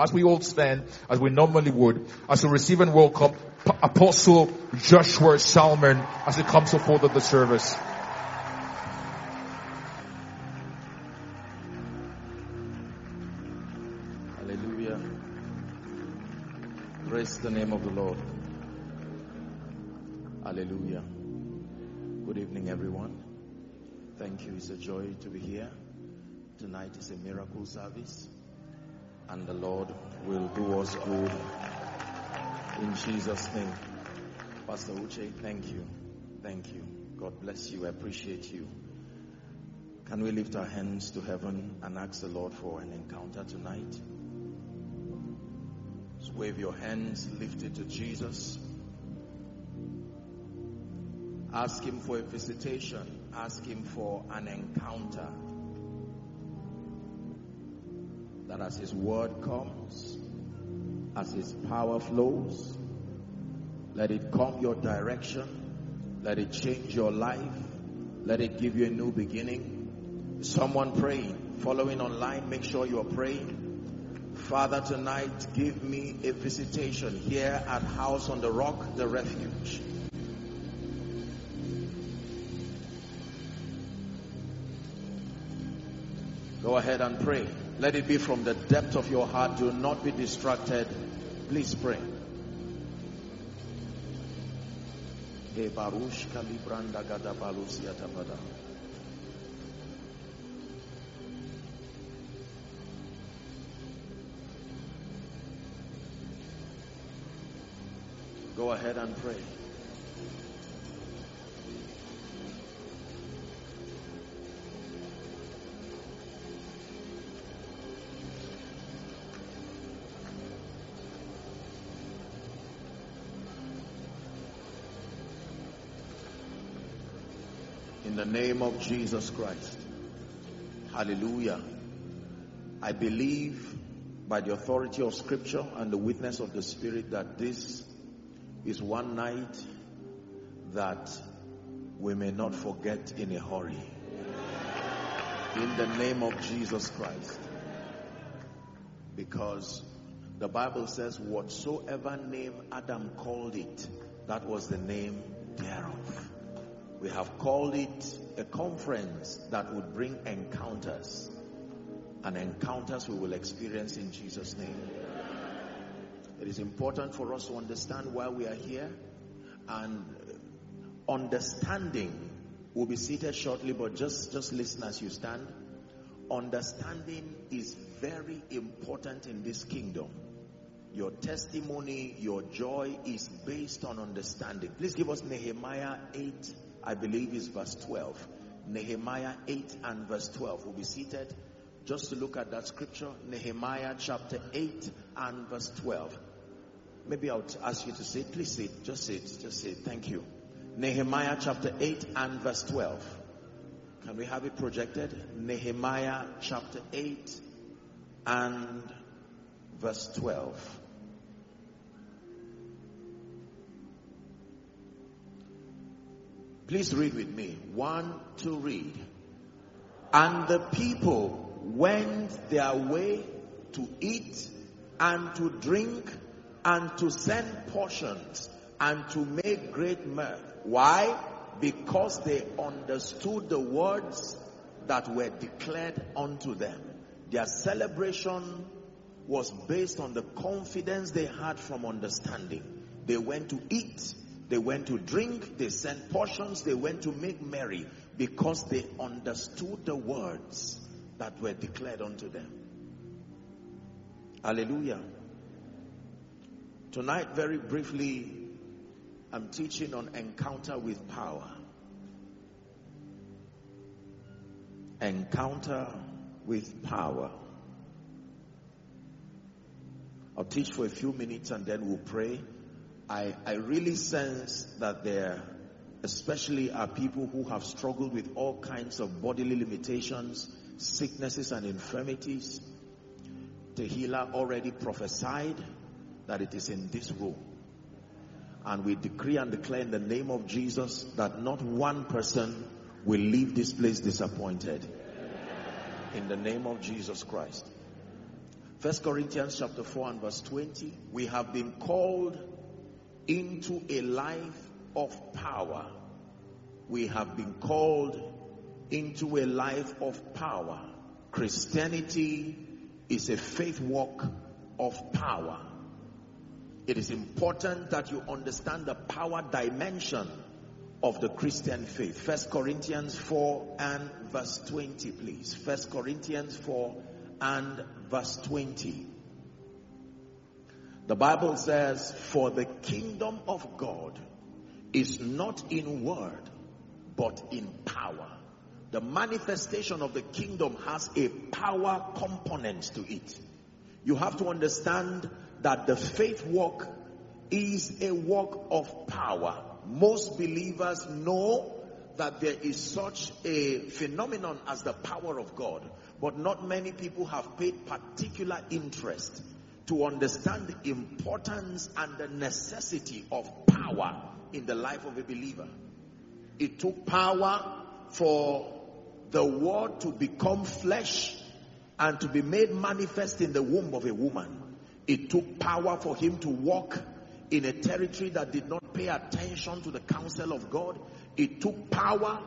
As we all stand, as we normally would, as we receive and welcome Apostle Joshua Selman as he comes to forth of the service. Hallelujah. Praise the name of the Lord. Hallelujah. Good evening, everyone. Thank you. It's a joy to be here. Tonight is a miracle service, and the Lord will do us good in Jesus' name. Pastor Uche, thank you. Thank you. God bless you. I appreciate you. Can we lift our hands to heaven and ask the Lord for an encounter tonight? Just wave your hands lifted to Jesus. Ask Him for a visitation. Ask Him for an encounter. That as His word comes, as His power flows, let it come your direction. Let it change your life. Let it give you a new beginning. Someone praying, following online, make sure you are praying. Father, tonight give me a visitation here at House on the Rock, the Refuge. Go ahead and pray. Let it be from the depth of your heart. Do not be distracted. Please pray. Go ahead and pray. Of Jesus Christ. Hallelujah. I believe by the authority of scripture and the witness of the spirit that this is one night that we may not forget in a hurry. In the name of Jesus Christ. Because the Bible says, whatsoever name Adam called it, that was the name thereof. We have called it a conference that would bring encounters. And encounters we will experience in Jesus' name. It is important for us to understand why we are here. And understanding, we'll be seated shortly, but just, just listen as you stand. Understanding is very important in this kingdom. Your testimony, your joy is based on understanding. Please give us Nehemiah 8, I believe is verse 12. Nehemiah 8 and verse 12. We'll be seated just to look at that scripture. Nehemiah chapter 8 and verse 12. Maybe I'll ask you to say, please say. Just say. Just say. Thank you. Nehemiah chapter 8 and verse 12. Can we have it projected? Nehemiah chapter 8 and verse 12. Please read with me. One, two, read. And the people went their way to eat and to drink and to send portions and to make great mirth. Why? Because they understood the words that were declared unto them. Their celebration was based on the confidence they had from understanding. They went to eat they went to drink, they sent portions, they went to make merry because they understood the words that were declared unto them. Hallelujah. Tonight, very briefly, I'm teaching on encounter with power. Encounter with power. I'll teach for a few minutes and then we'll pray. I, I really sense that there especially are people who have struggled with all kinds of bodily limitations, sicknesses and infirmities. Tehila already prophesied that it is in this room. And we decree and declare in the name of Jesus that not one person will leave this place disappointed. In the name of Jesus Christ. First Corinthians chapter 4 and verse 20. We have been called into a life of power. We have been called into a life of power. Christianity is a faith walk of power. It is important that you understand the power dimension of the Christian faith. First Corinthians 4 and verse 20, please. First Corinthians 4 and verse 20. The Bible says, For the kingdom of God is not in word, but in power. The manifestation of the kingdom has a power component to it. You have to understand that the faith walk is a walk of power. Most believers know that there is such a phenomenon as the power of God, but not many people have paid particular interest to understand the importance and the necessity of power in the life of a believer. It took power for the word to become flesh and to be made manifest in the womb of a woman. It took power for him to walk in a territory that did not pay attention to the counsel of God. It took power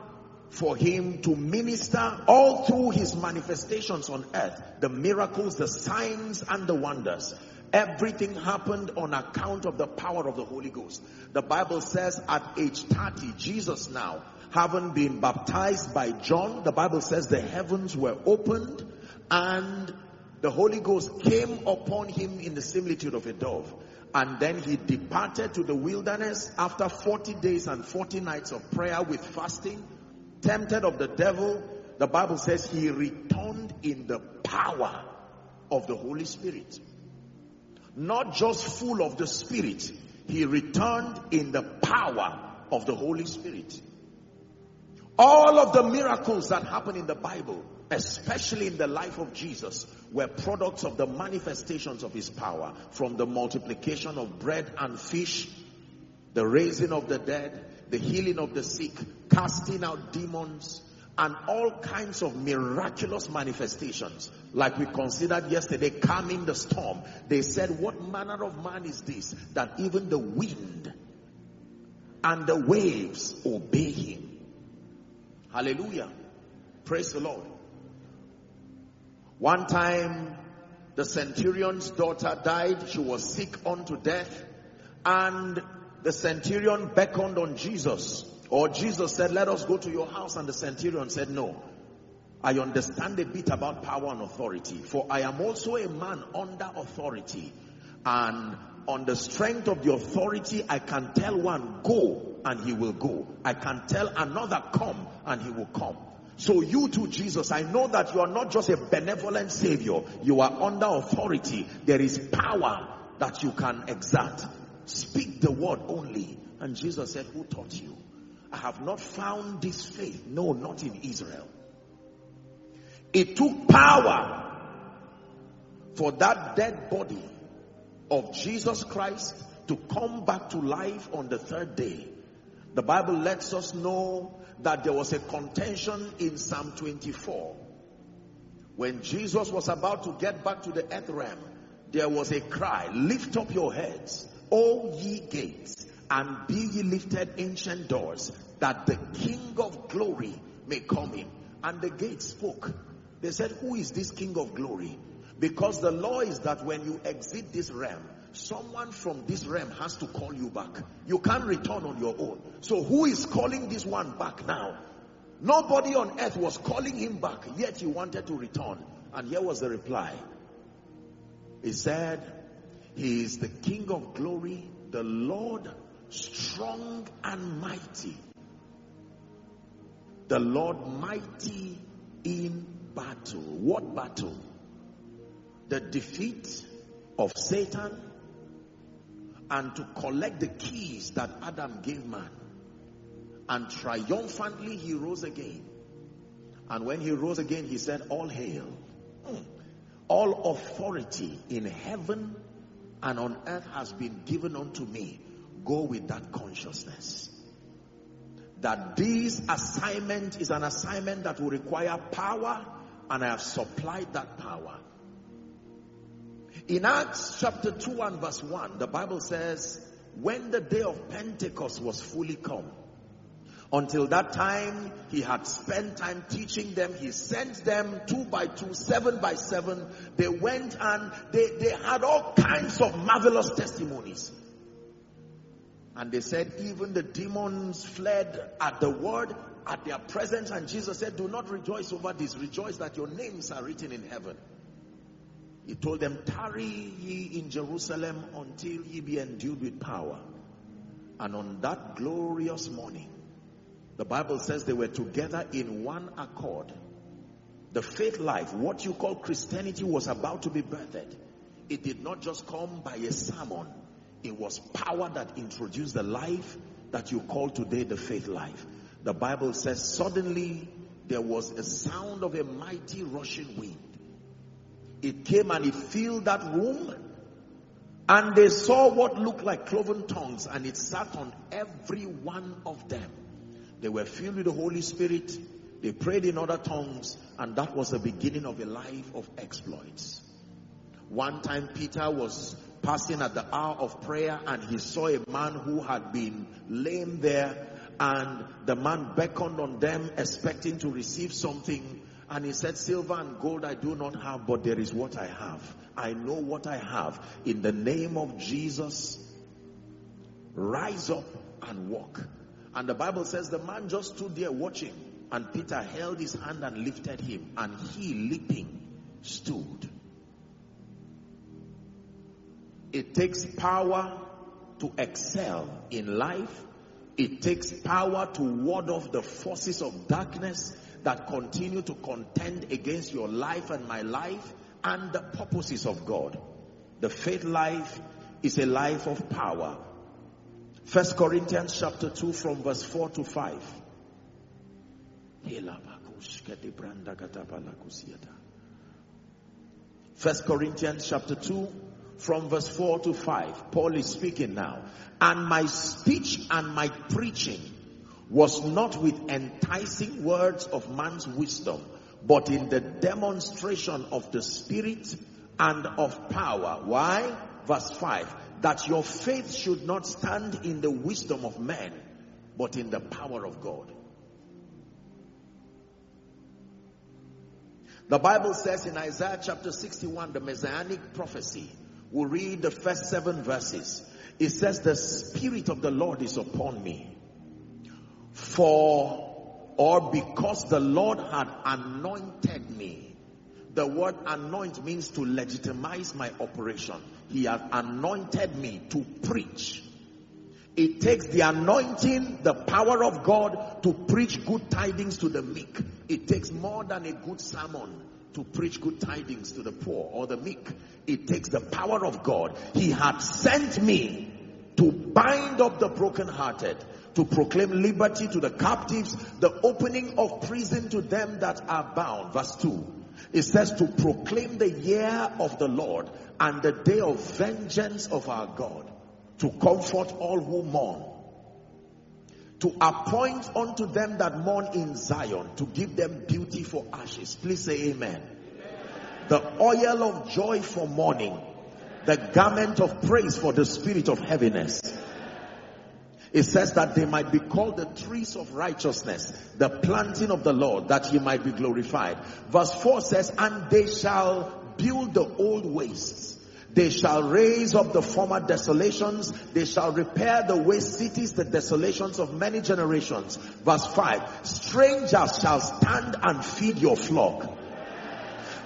for him to minister all through his manifestations on earth, the miracles, the signs, and the wonders. Everything happened on account of the power of the Holy Ghost. The Bible says at age 30, Jesus now, having been baptized by John, the Bible says the heavens were opened and the Holy Ghost came upon him in the similitude of a dove. And then he departed to the wilderness after 40 days and 40 nights of prayer with fasting, tempted of the devil. The Bible says he returned in the power of the Holy Spirit. Not just full of the Spirit, he returned in the power of the Holy Spirit. All of the miracles that happen in the Bible, especially in the life of Jesus, were products of the manifestations of his power from the multiplication of bread and fish, the raising of the dead, the healing of the sick, casting out demons, and all kinds of miraculous manifestations. Like we considered yesterday, calming the storm. They said, What manner of man is this that even the wind and the waves obey him? Hallelujah. Praise the Lord. One time, the centurion's daughter died. She was sick unto death. And the centurion beckoned on Jesus. Or Jesus said, let us go to your house. And the centurion said, no. I understand a bit about power and authority. For I am also a man under authority. And on the strength of the authority, I can tell one, go, and he will go. I can tell another, come, and he will come. So you too, Jesus, I know that you are not just a benevolent savior. You are under authority. There is power that you can exert. Speak the word only. And Jesus said, who taught you? I have not found this faith. No, not in Israel. It took power for that dead body of Jesus Christ to come back to life on the third day. The Bible lets us know that there was a contention in Psalm 24. When Jesus was about to get back to the earth realm, there was a cry, lift up your heads, O ye gates, and be ye lifted ancient doors, that the King of glory may come in. And the gates spoke. They said, who is this King of glory? Because the law is that when you exit this realm, someone from this realm has to call you back. You can't return on your own. So who is calling this one back now? Nobody on earth was calling him back, yet he wanted to return. And here was the reply. He said, He is the King of glory, the Lord strong and mighty. The Lord mighty in battle. What battle? The defeat of Satan and to collect the keys that Adam gave man. And triumphantly he rose again. And when he rose again, he said, All hail. Hmm. All authority in heaven and on earth has been given unto me. Go with that consciousness. That this assignment is an assignment that will require power, and I have supplied that power. In Acts chapter 2 and verse 1, the Bible says, when the day of Pentecost was fully come, until that time, he had spent time teaching them. He sent them two by two, seven by seven. They went and they, they had all kinds of marvelous testimonies. And they said, even the demons fled at the word, at their presence. And Jesus said, do not rejoice over this. Rejoice that your names are written in heaven. He told them, tarry ye in Jerusalem until ye be endued with power. And on that glorious morning, the Bible says they were together in one accord. The faith life, what you call Christianity was about to be birthed. It did not just come by a sermon. It was power that introduced the life that you call today the faith life. The Bible says suddenly there was a sound of a mighty rushing wind. It came and it filled that room and they saw what looked like cloven tongues and it sat on every one of them. They were filled with the Holy Spirit. They prayed in other tongues and that was the beginning of a life of exploits. One time Peter was passing at the hour of prayer and he saw a man who had been lame there and the man beckoned on them expecting to receive something and he said silver and gold I do not have but there is what I have. I know what I have. In the name of Jesus rise up and walk. And the Bible says the man just stood there watching and Peter held his hand and lifted him and he leaping stood. It takes power to excel in life. It takes power to ward off the forces of darkness that continue to contend against your life and my life and the purposes of God. The faith life is a life of power. First Corinthians chapter 2 from verse 4 to 5. First Corinthians chapter 2 from verse 4 to 5. Paul is speaking now. And my speech and my preaching was not with enticing words of man's wisdom, but in the demonstration of the Spirit and of power. Why? Verse 5 that your faith should not stand in the wisdom of men, but in the power of God. The Bible says in Isaiah chapter 61, the messianic prophecy, we'll read the first seven verses. It says, the Spirit of the Lord is upon me. For, or because the Lord had anointed me the word anoint means to legitimize my operation. He has anointed me to preach. It takes the anointing, the power of God to preach good tidings to the meek. It takes more than a good sermon to preach good tidings to the poor or the meek. It takes the power of God. He had sent me to bind up the brokenhearted, to proclaim liberty to the captives, the opening of prison to them that are bound. Verse 2 it says to proclaim the year of the Lord and the day of vengeance of our God, to comfort all who mourn, to appoint unto them that mourn in Zion, to give them beauty for ashes. Please say amen. amen. The oil of joy for mourning, the garment of praise for the spirit of heaviness it says that they might be called the trees of righteousness, the planting of the Lord, that he might be glorified. Verse 4 says, and they shall build the old wastes. They shall raise up the former desolations. They shall repair the waste cities, the desolations of many generations. Verse 5, strangers shall stand and feed your flock.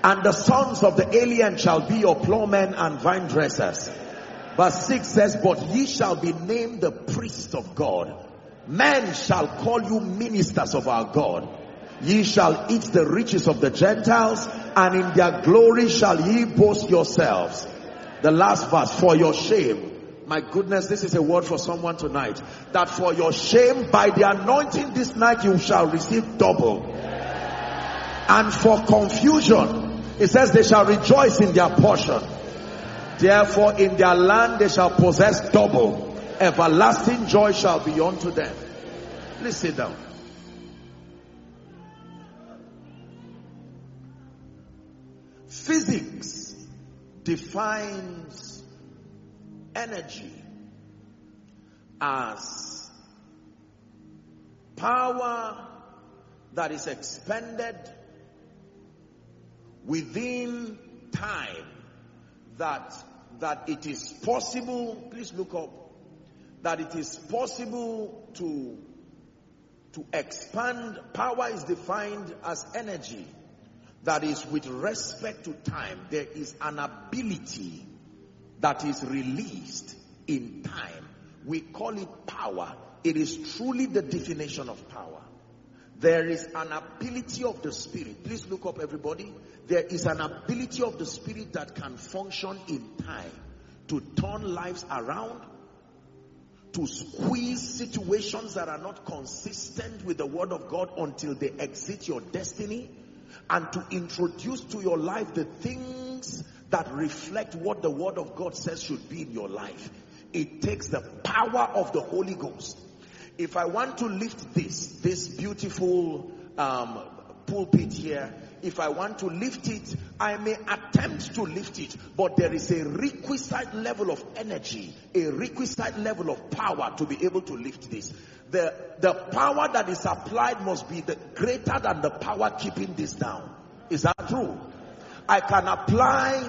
And the sons of the alien shall be your plowmen and vine dressers. Verse 6 says, But ye shall be named the priests of God. Men shall call you ministers of our God. Ye shall eat the riches of the Gentiles, and in their glory shall ye boast yourselves. The last verse, for your shame. My goodness, this is a word for someone tonight. That for your shame, by the anointing this night, you shall receive double. And for confusion, it says they shall rejoice in their portion. Therefore in their land they shall possess double. Everlasting joy shall be unto them. Please sit down. Physics defines energy as power that is expended within time that that it is possible please look up that it is possible to to expand. Power is defined as energy that is with respect to time there is an ability that is released in time. We call it power. It is truly the definition of power. There is an ability of the spirit. Please look up everybody. There is an ability of the spirit that can function in time to turn lives around to squeeze situations that are not consistent with the word of God until they exit your destiny and to introduce to your life the things that reflect what the word of God says should be in your life. It takes the power of the Holy Ghost. If I want to lift this, this beautiful um, pulpit here, if I want to lift it, I may attempt to lift it, but there is a requisite level of energy, a requisite level of power to be able to lift this. The, the power that is applied must be the greater than the power keeping this down. Is that true? I can apply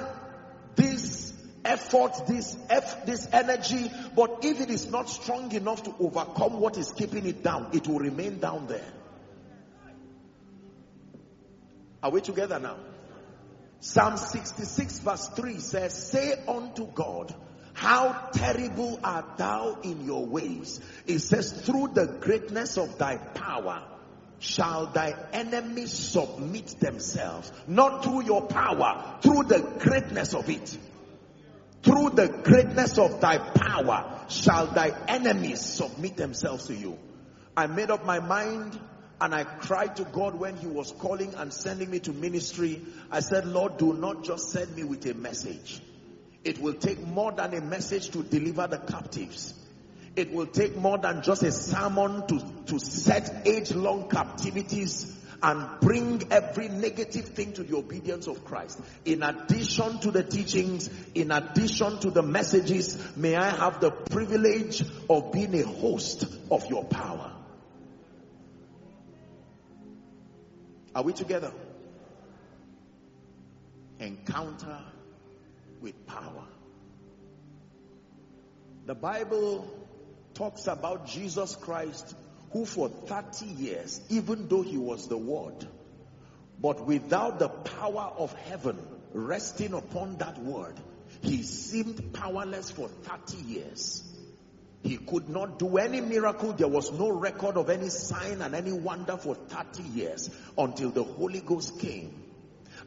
this effort, this F, this energy, but if it is not strong enough to overcome what is keeping it down, it will remain down there. Are we together now? Psalm 66 verse 3 says, Say unto God, how terrible art thou in your ways. It says, through the greatness of thy power shall thy enemies submit themselves. Not through your power, through the greatness of it. Through the greatness of thy power shall thy enemies submit themselves to you. I made up my mind and I cried to God when he was calling and sending me to ministry. I said, Lord, do not just send me with a message. It will take more than a message to deliver the captives. It will take more than just a sermon to, to set age-long captivities and bring every negative thing to the obedience of Christ. In addition to the teachings, in addition to the messages, may I have the privilege of being a host of your power. Are we together? Encounter with power. The Bible talks about Jesus Christ who for 30 years, even though he was the word, but without the power of heaven resting upon that word, he seemed powerless for 30 years. He could not do any miracle. There was no record of any sign and any wonder for 30 years until the Holy Ghost came.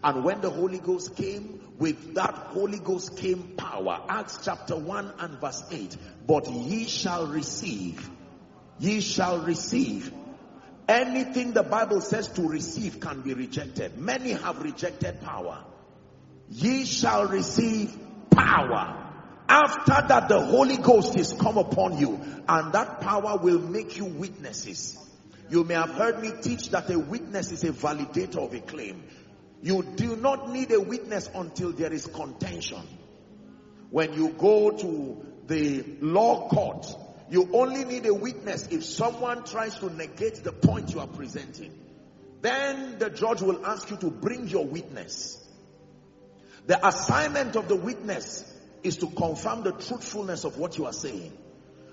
And when the Holy Ghost came, with that Holy Ghost came power. Acts chapter 1 and verse 8. But ye shall receive, ye shall receive. Anything the Bible says to receive can be rejected. Many have rejected power. Ye shall receive power after that, the Holy Ghost is come upon you, and that power will make you witnesses. You may have heard me teach that a witness is a validator of a claim. You do not need a witness until there is contention. When you go to the law court, you only need a witness if someone tries to negate the point you are presenting. Then the judge will ask you to bring your witness. The assignment of the witness is to confirm the truthfulness of what you are saying.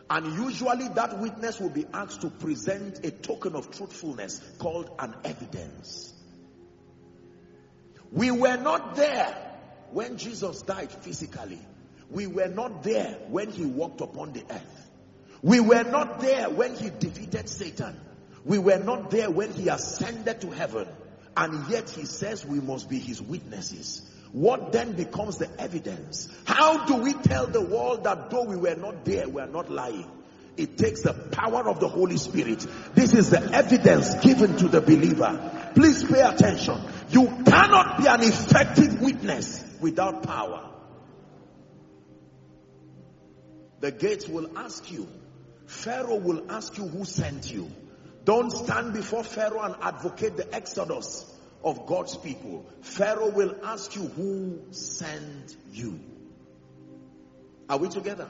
And usually that witness will be asked to present a token of truthfulness called an evidence. We were not there when Jesus died physically. We were not there when he walked upon the earth. We were not there when he defeated Satan. We were not there when he ascended to heaven. And yet he says we must be his witnesses. What then becomes the evidence? How do we tell the world that though we were not there, we are not lying? It takes the power of the Holy Spirit. This is the evidence given to the believer. Please pay attention. You cannot be an effective witness without power. The gates will ask you. Pharaoh will ask you who sent you. Don't stand before Pharaoh and advocate the exodus of God's people, Pharaoh will ask you who sent you. Are we together?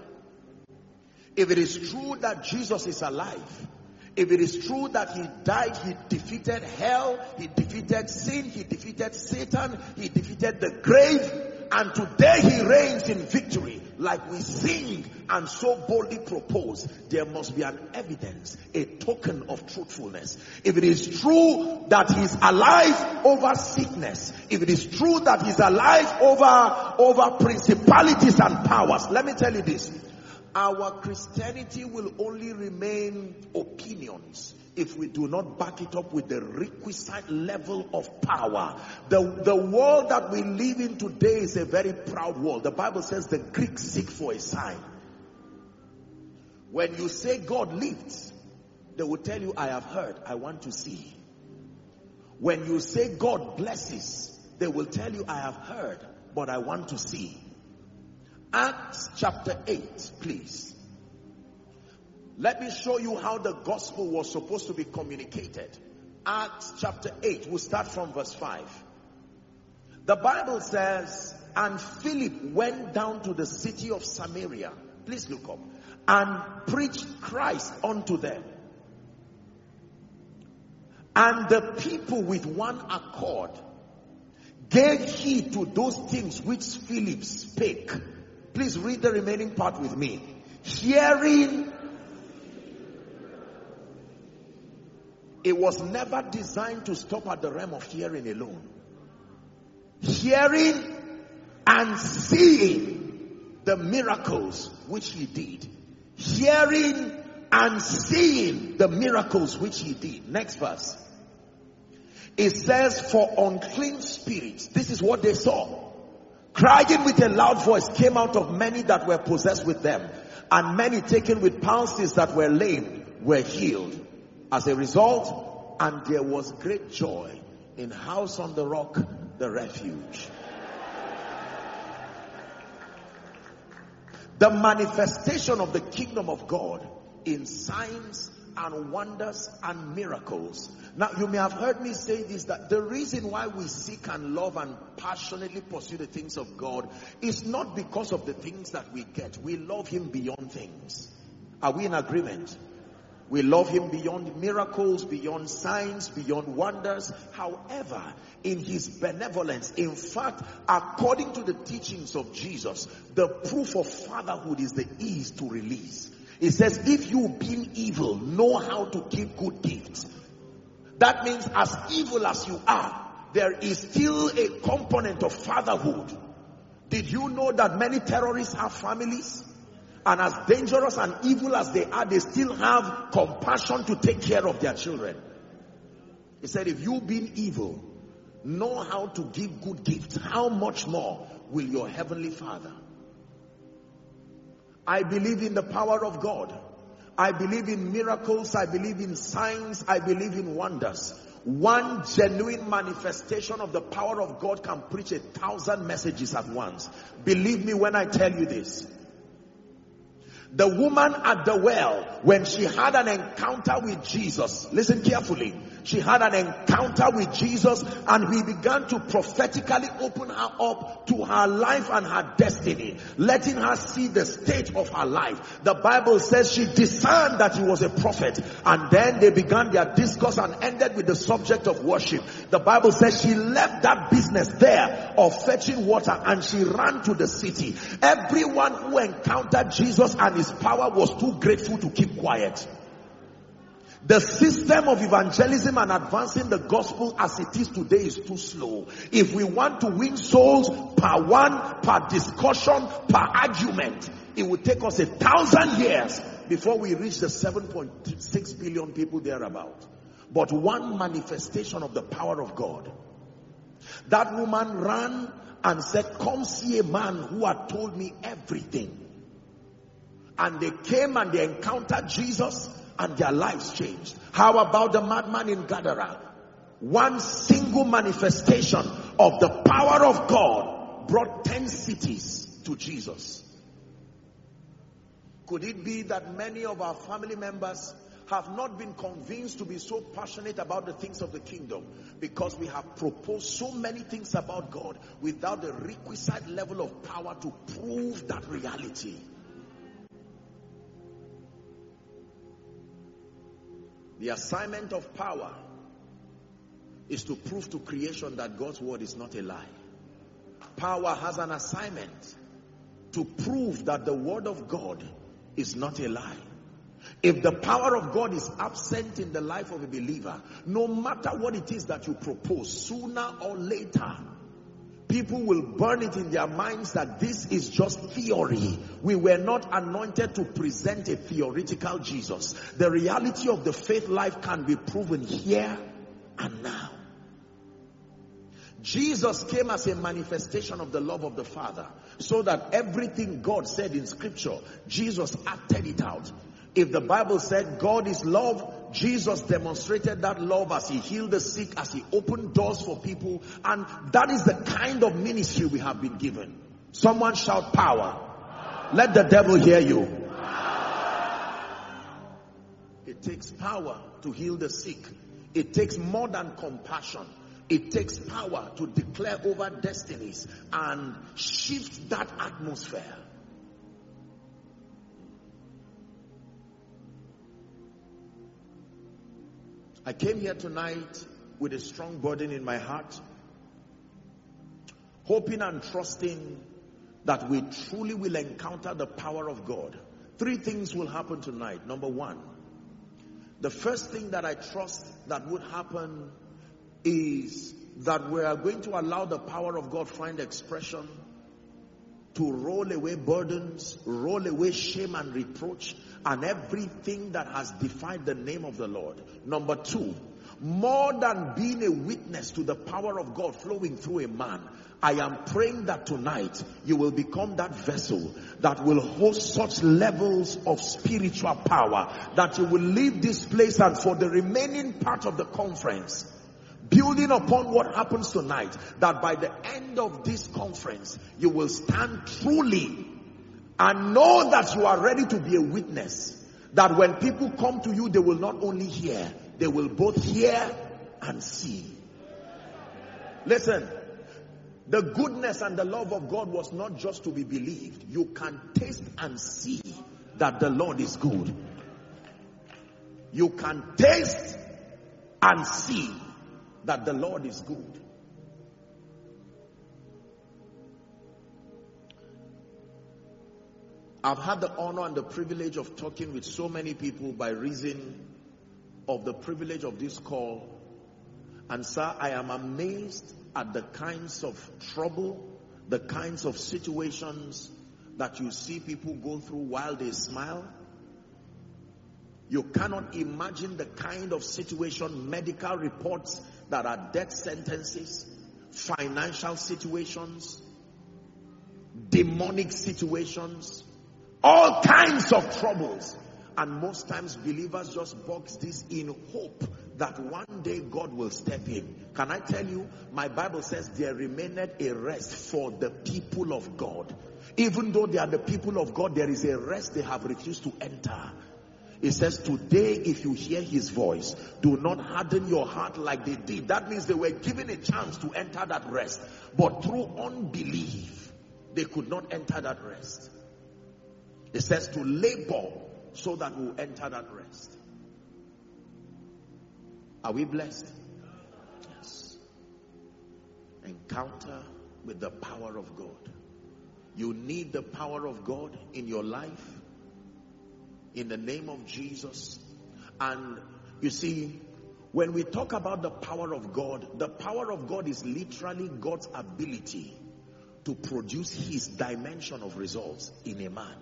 If it is true that Jesus is alive, if it is true that he died, he defeated hell, he defeated sin, he defeated Satan, he defeated the grave, and today he reigns in victory, like we sing and so boldly propose, there must be an evidence, a token of truthfulness. If it is true that he's alive over sickness, if it is true that he's alive over, over principalities and powers, let me tell you this, our Christianity will only remain opinions if we do not back it up with the requisite level of power. The, the world that we live in today is a very proud world. The Bible says the Greeks seek for a sign. When you say God lifts, they will tell you, I have heard, I want to see. When you say God blesses, they will tell you, I have heard, but I want to see. Acts chapter 8, please. Let me show you how the gospel was supposed to be communicated. Acts chapter 8, we'll start from verse 5. The Bible says, and Philip went down to the city of Samaria. Please look up. And preached Christ unto them. And the people with one accord gave heed to those things which Philip spake Please read the remaining part with me. Hearing it was never designed to stop at the realm of hearing alone. Hearing and seeing the miracles which he did. Hearing and seeing the miracles which he did. Next verse. It says, for unclean spirits, this is what they saw crying with a loud voice came out of many that were possessed with them and many taken with palsies that were lame were healed as a result and there was great joy in house on the rock the refuge the manifestation of the kingdom of god in signs and wonders and miracles. Now, you may have heard me say this that the reason why we seek and love and passionately pursue the things of God is not because of the things that we get. We love Him beyond things. Are we in agreement? We love Him beyond miracles, beyond signs, beyond wonders. However, in His benevolence, in fact, according to the teachings of Jesus, the proof of fatherhood is the ease to release. It says, if you being evil, know how to give good gifts. That means as evil as you are, there is still a component of fatherhood. Did you know that many terrorists have families? And as dangerous and evil as they are, they still have compassion to take care of their children. He said, if you being evil, know how to give good gifts, how much more will your heavenly father I believe in the power of God. I believe in miracles. I believe in signs. I believe in wonders. One genuine manifestation of the power of God can preach a thousand messages at once. Believe me when I tell you this. The woman at the well, when she had an encounter with Jesus, listen carefully. She had an encounter with Jesus and he began to prophetically open her up to her life and her destiny, letting her see the state of her life. The Bible says she discerned that he was a prophet and then they began their discourse and ended with the subject of worship. The Bible says she left that business there of fetching water and she ran to the city. Everyone who encountered Jesus and his power was too grateful to keep quiet. The system of evangelism and advancing the gospel as it is today is too slow. If we want to win souls per one, per discussion, per argument, it would take us a thousand years before we reach the 7.6 billion people thereabout. But one manifestation of the power of God. That woman ran and said, come see a man who had told me everything. And they came and they encountered Jesus and their lives changed. How about the madman in Gadara? One single manifestation of the power of God brought 10 cities to Jesus. Could it be that many of our family members have not been convinced to be so passionate about the things of the kingdom because we have proposed so many things about God without the requisite level of power to prove that reality. The assignment of power is to prove to creation that God's word is not a lie. Power has an assignment to prove that the word of God is not a lie. If the power of God is absent in the life of a believer, no matter what it is that you propose, sooner or later, people will burn it in their minds that this is just theory. We were not anointed to present a theoretical Jesus. The reality of the faith life can be proven here and now. Jesus came as a manifestation of the love of the Father so that everything God said in scripture, Jesus acted it out. If the Bible said God is love, Jesus demonstrated that love as he healed the sick, as he opened doors for people. And that is the kind of ministry we have been given. Someone shout power. Let the devil hear you. It takes power to heal the sick. It takes more than compassion. It takes power to declare over destinies and shift that atmosphere. I came here tonight with a strong burden in my heart, hoping and trusting that we truly will encounter the power of God. Three things will happen tonight. Number one, the first thing that I trust that would happen is that we are going to allow the power of God find expression to roll away burdens, roll away shame and reproach, and everything that has defied the name of the Lord. Number two, more than being a witness to the power of God flowing through a man, I am praying that tonight you will become that vessel that will host such levels of spiritual power that you will leave this place and for the remaining part of the conference, building upon what happens tonight, that by the end of this conference, you will stand truly and know that you are ready to be a witness. That when people come to you, they will not only hear, they will both hear and see. Listen, the goodness and the love of God was not just to be believed. You can taste and see that the Lord is good. You can taste and see that the Lord is good. I've had the honor and the privilege of talking with so many people by reason of the privilege of this call. And sir, I am amazed at the kinds of trouble, the kinds of situations that you see people go through while they smile. You cannot imagine the kind of situation, medical reports that are death sentences, financial situations, demonic situations, all kinds of troubles. And most times believers just box this in hope that one day God will step in. Can I tell you, my Bible says there remained a rest for the people of God. Even though they are the people of God, there is a rest they have refused to enter. It says, today if you hear his voice, do not harden your heart like they did. That means they were given a chance to enter that rest. But through unbelief, they could not enter that rest. It says to labor so that we'll enter that rest. Are we blessed? Yes. Encounter with the power of God. You need the power of God in your life in the name of Jesus. And you see, when we talk about the power of God, the power of God is literally God's ability to produce his dimension of results in a man.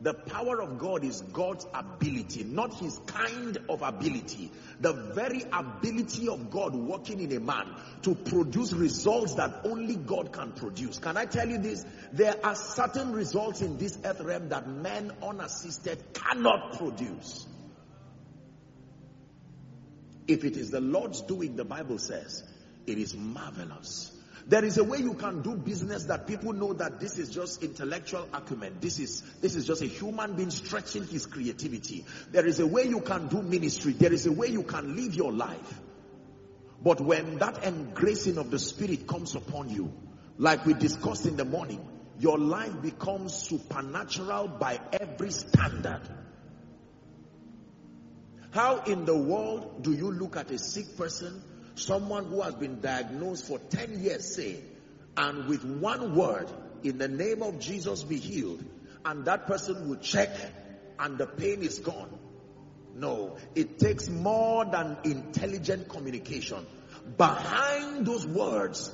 The power of God is God's ability, not his kind of ability. The very ability of God working in a man to produce results that only God can produce. Can I tell you this? There are certain results in this earth realm that men unassisted cannot produce. If it is the Lord's doing, the Bible says, it is marvelous. There is a way you can do business that people know that this is just intellectual acumen. This is, this is just a human being stretching his creativity. There is a way you can do ministry. There is a way you can live your life. But when that engracing of the spirit comes upon you, like we discussed in the morning, your life becomes supernatural by every standard. How in the world do you look at a sick person someone who has been diagnosed for 10 years say, and with one word, in the name of Jesus be healed, and that person will check and the pain is gone. No, it takes more than intelligent communication. Behind those words,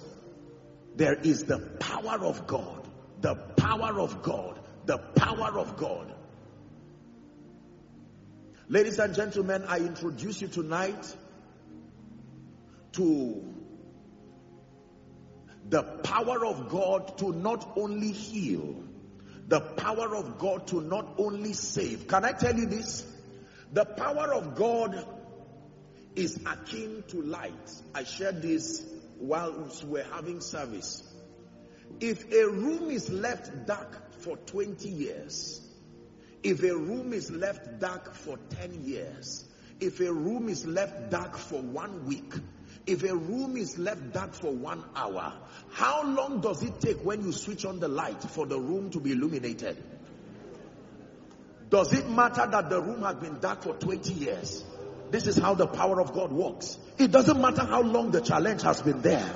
there is the power of God. The power of God. The power of God. Ladies and gentlemen, I introduce you tonight to the power of God to not only heal, the power of God to not only save. Can I tell you this? The power of God is akin to light. I shared this while we were having service. If a room is left dark for 20 years, if a room is left dark for 10 years, if a room is left dark for one week, if a room is left dark for one hour, how long does it take when you switch on the light for the room to be illuminated? Does it matter that the room has been dark for 20 years? This is how the power of God works. It doesn't matter how long the challenge has been there.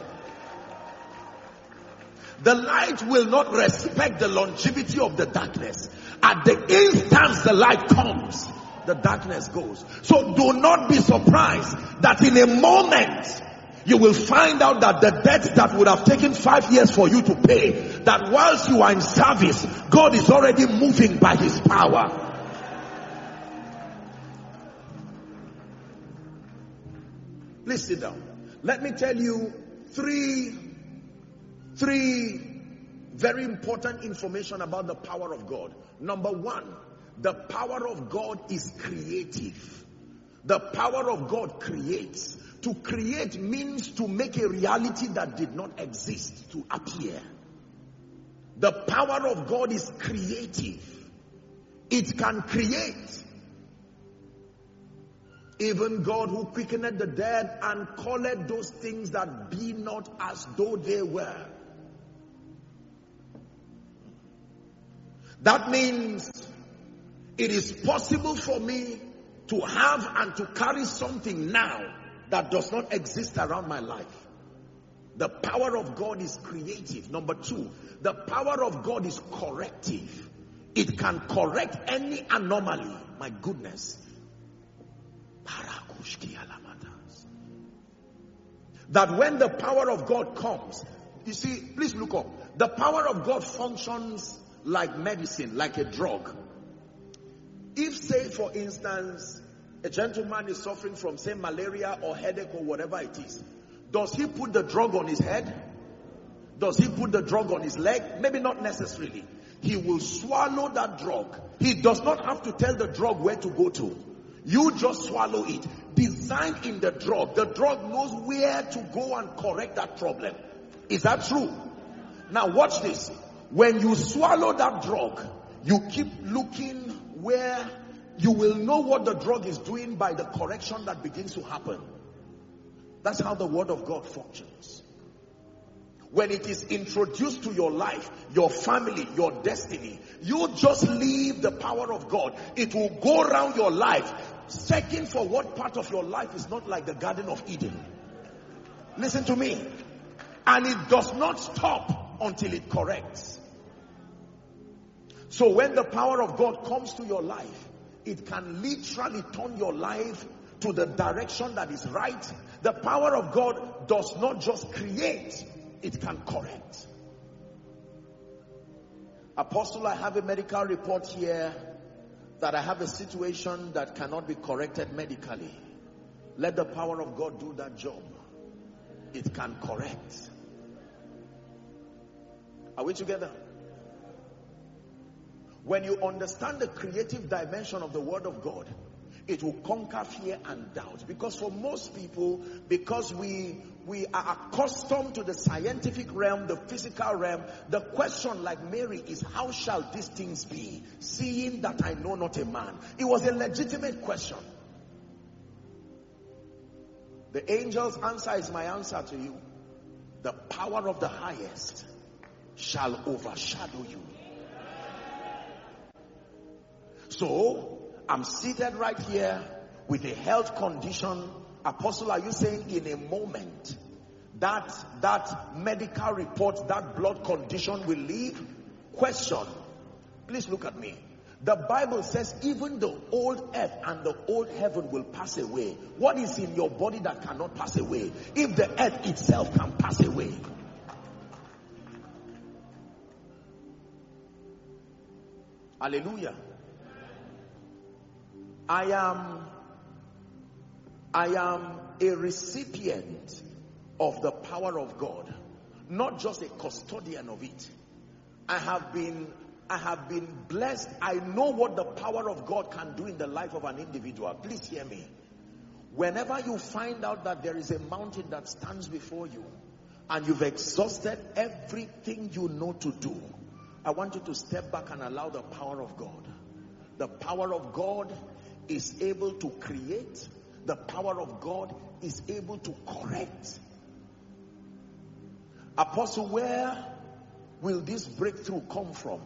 The light will not respect the longevity of the darkness. At the instant the light comes, the darkness goes. So do not be surprised that in a moment you will find out that the debt that would have taken five years for you to pay, that whilst you are in service, God is already moving by his power. Please sit down. Let me tell you three, three very important information about the power of God. Number one, the power of God is creative. The power of God creates. To create means to make a reality that did not exist to appear. The power of God is creative. It can create. Even God who quickened the dead and called those things that be not as though they were. That means it is possible for me to have and to carry something now that does not exist around my life. The power of God is creative. Number two, the power of God is corrective. It can correct any anomaly. My goodness. That when the power of God comes, you see, please look up. The power of God functions like medicine, like a drug. If say for instance, a gentleman is suffering from say malaria or headache or whatever it is, does he put the drug on his head? Does he put the drug on his leg? Maybe not necessarily. He will swallow that drug. He does not have to tell the drug where to go to. You just swallow it. Designed in the drug. The drug knows where to go and correct that problem. Is that true? Now watch this. When you swallow that drug, you keep looking where you will know what the drug is doing by the correction that begins to happen. That's how the word of God functions. When it is introduced to your life, your family, your destiny, you just leave the power of God. It will go around your life, checking for what part of your life is not like the Garden of Eden. Listen to me. And it does not stop until it corrects. So when the power of God comes to your life, it can literally turn your life to the direction that is right. The power of God does not just create, it can correct. Apostle, I have a medical report here that I have a situation that cannot be corrected medically. Let the power of God do that job. It can correct. Are we together? When you understand the creative dimension of the word of God, It will conquer fear and doubt. Because for most people, because we, we are accustomed to the scientific realm, the physical realm, the question like Mary is, how shall these things be? Seeing that I know not a man. It was a legitimate question. The angel's answer is my answer to you. The power of the highest shall overshadow you. So, I'm seated right here with a health condition. Apostle, are you saying in a moment that that medical report, that blood condition will leave? Question. Please look at me. The Bible says even the old earth and the old heaven will pass away. What is in your body that cannot pass away? If the earth itself can pass away. Hallelujah. I am, I am a recipient of the power of God, not just a custodian of it. I have been, I have been blessed. I know what the power of God can do in the life of an individual. Please hear me. Whenever you find out that there is a mountain that stands before you and you've exhausted everything you know to do, I want you to step back and allow the power of God. The power of God is able to create. The power of God is able to correct. Apostle, where will this breakthrough come from?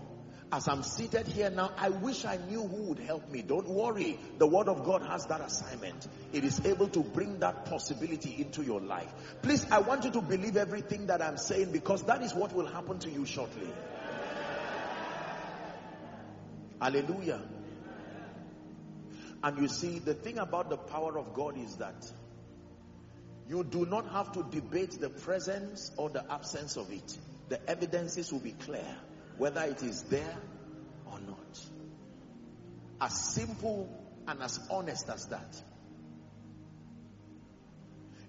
As I'm seated here now, I wish I knew who would help me. Don't worry. The word of God has that assignment. It is able to bring that possibility into your life. Please, I want you to believe everything that I'm saying because that is what will happen to you shortly. Hallelujah. And you see, the thing about the power of God is that you do not have to debate the presence or the absence of it. The evidences will be clear, whether it is there or not. As simple and as honest as that.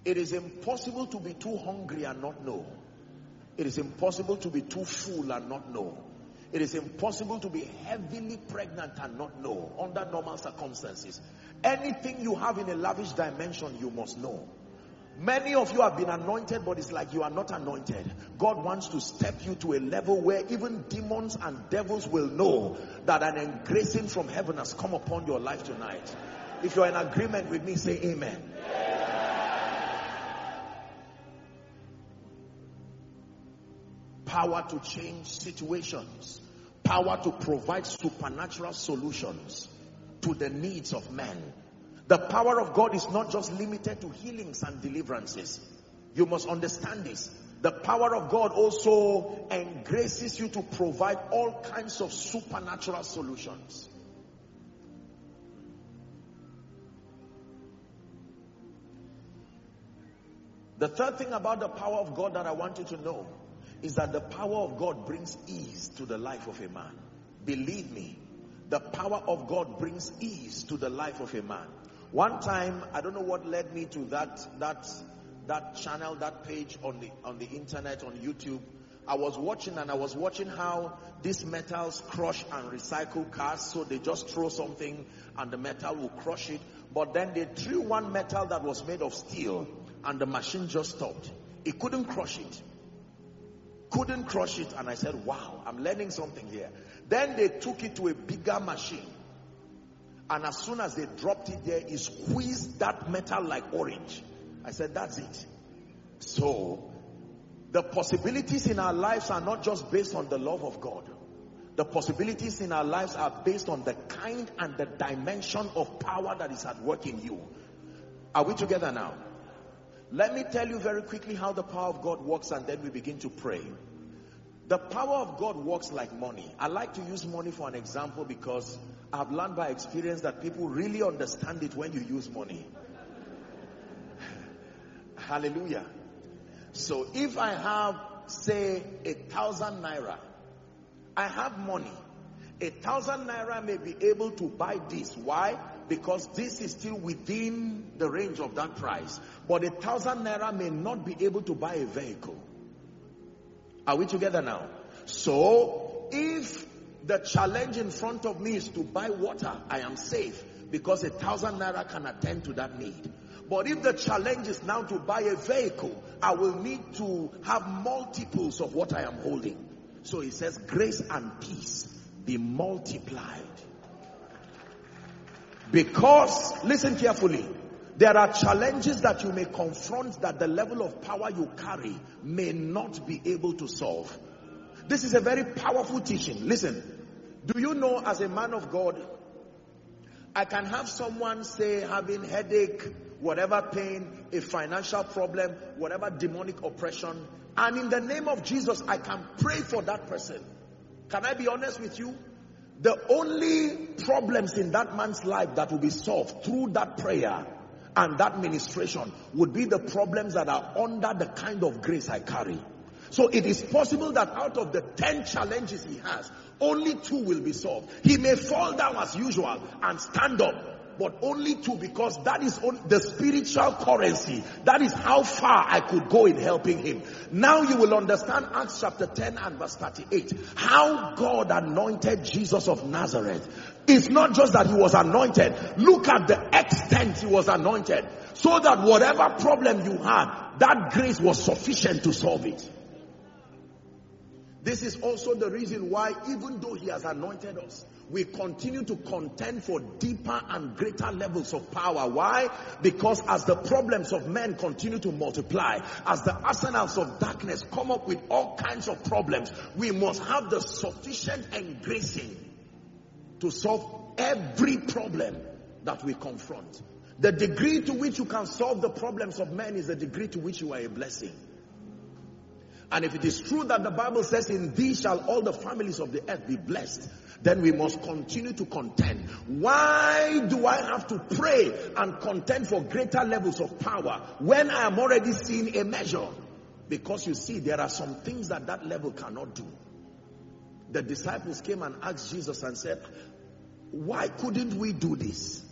It is impossible to be too hungry and not know. It is impossible to be too full and not know. It is impossible to be heavily pregnant and not know under normal circumstances. Anything you have in a lavish dimension, you must know. Many of you have been anointed, but it's like you are not anointed. God wants to step you to a level where even demons and devils will know that an engracing from heaven has come upon your life tonight. If you're in agreement with me, say amen. Power to change situations. Power to provide supernatural solutions to the needs of men. The power of God is not just limited to healings and deliverances. You must understand this. The power of God also engraces you to provide all kinds of supernatural solutions. The third thing about the power of God that I want you to know is that the power of God brings ease to the life of a man. Believe me, the power of God brings ease to the life of a man. One time, I don't know what led me to that, that, that channel, that page on the, on the internet, on YouTube. I was watching and I was watching how these metals crush and recycle cars. So they just throw something and the metal will crush it. But then they threw one metal that was made of steel and the machine just stopped. It couldn't crush it couldn't crush it. And I said, wow, I'm learning something here. Then they took it to a bigger machine. And as soon as they dropped it there, it squeezed that metal like orange. I said, that's it. So, the possibilities in our lives are not just based on the love of God. The possibilities in our lives are based on the kind and the dimension of power that is at work in you. Are we together now? Let me tell you very quickly how the power of God works and then we begin to pray. The power of God works like money. I like to use money for an example because I've learned by experience that people really understand it when you use money. Hallelujah. So if I have, say, a thousand naira, I have money. A thousand naira may be able to buy this. Why? Because this is still within the range of that price. But a thousand naira may not be able to buy a vehicle. Are we together now? So, if the challenge in front of me is to buy water, I am safe because a thousand naira can attend to that need. But if the challenge is now to buy a vehicle, I will need to have multiples of what I am holding. So he says, grace and peace be multiplied. Because, listen carefully, there are challenges that you may confront that the level of power you carry may not be able to solve. This is a very powerful teaching. Listen, do you know as a man of God, I can have someone say having headache, whatever pain, a financial problem, whatever demonic oppression, and in the name of Jesus, I can pray for that person. Can I be honest with you? The only problems in that man's life that will be solved through that prayer and that ministration would be the problems that are under the kind of grace I carry. So it is possible that out of the 10 challenges he has, only two will be solved. He may fall down as usual and stand up but only two because that is the spiritual currency. That is how far I could go in helping him. Now you will understand Acts chapter 10 and verse 38. How God anointed Jesus of Nazareth. It's not just that he was anointed. Look at the extent he was anointed. So that whatever problem you had, that grace was sufficient to solve it. This is also the reason why even though he has anointed us, we continue to contend for deeper and greater levels of power. Why? Because as the problems of men continue to multiply, as the arsenals of darkness come up with all kinds of problems, we must have the sufficient engracing to solve every problem that we confront. The degree to which you can solve the problems of men is the degree to which you are a blessing. And if it is true that the Bible says, in thee shall all the families of the earth be blessed, then we must continue to contend. Why do I have to pray and contend for greater levels of power when I am already seeing a measure? Because you see, there are some things that that level cannot do. The disciples came and asked Jesus and said, why couldn't we do this?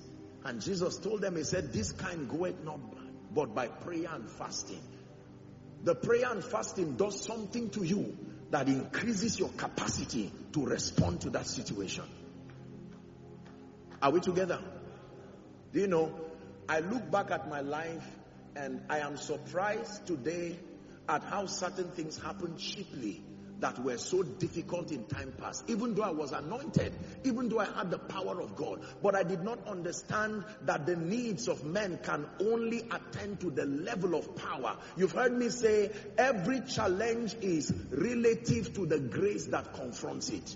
And Jesus told them, he said, this kind goeth not but by prayer and fasting. The prayer and fasting does something to you that increases your capacity to respond to that situation. Are we together? Do you know, I look back at my life and I am surprised today at how certain things happen cheaply that were so difficult in time past. Even though I was anointed, even though I had the power of God, but I did not understand that the needs of men can only attend to the level of power. You've heard me say every challenge is relative to the grace that confronts it.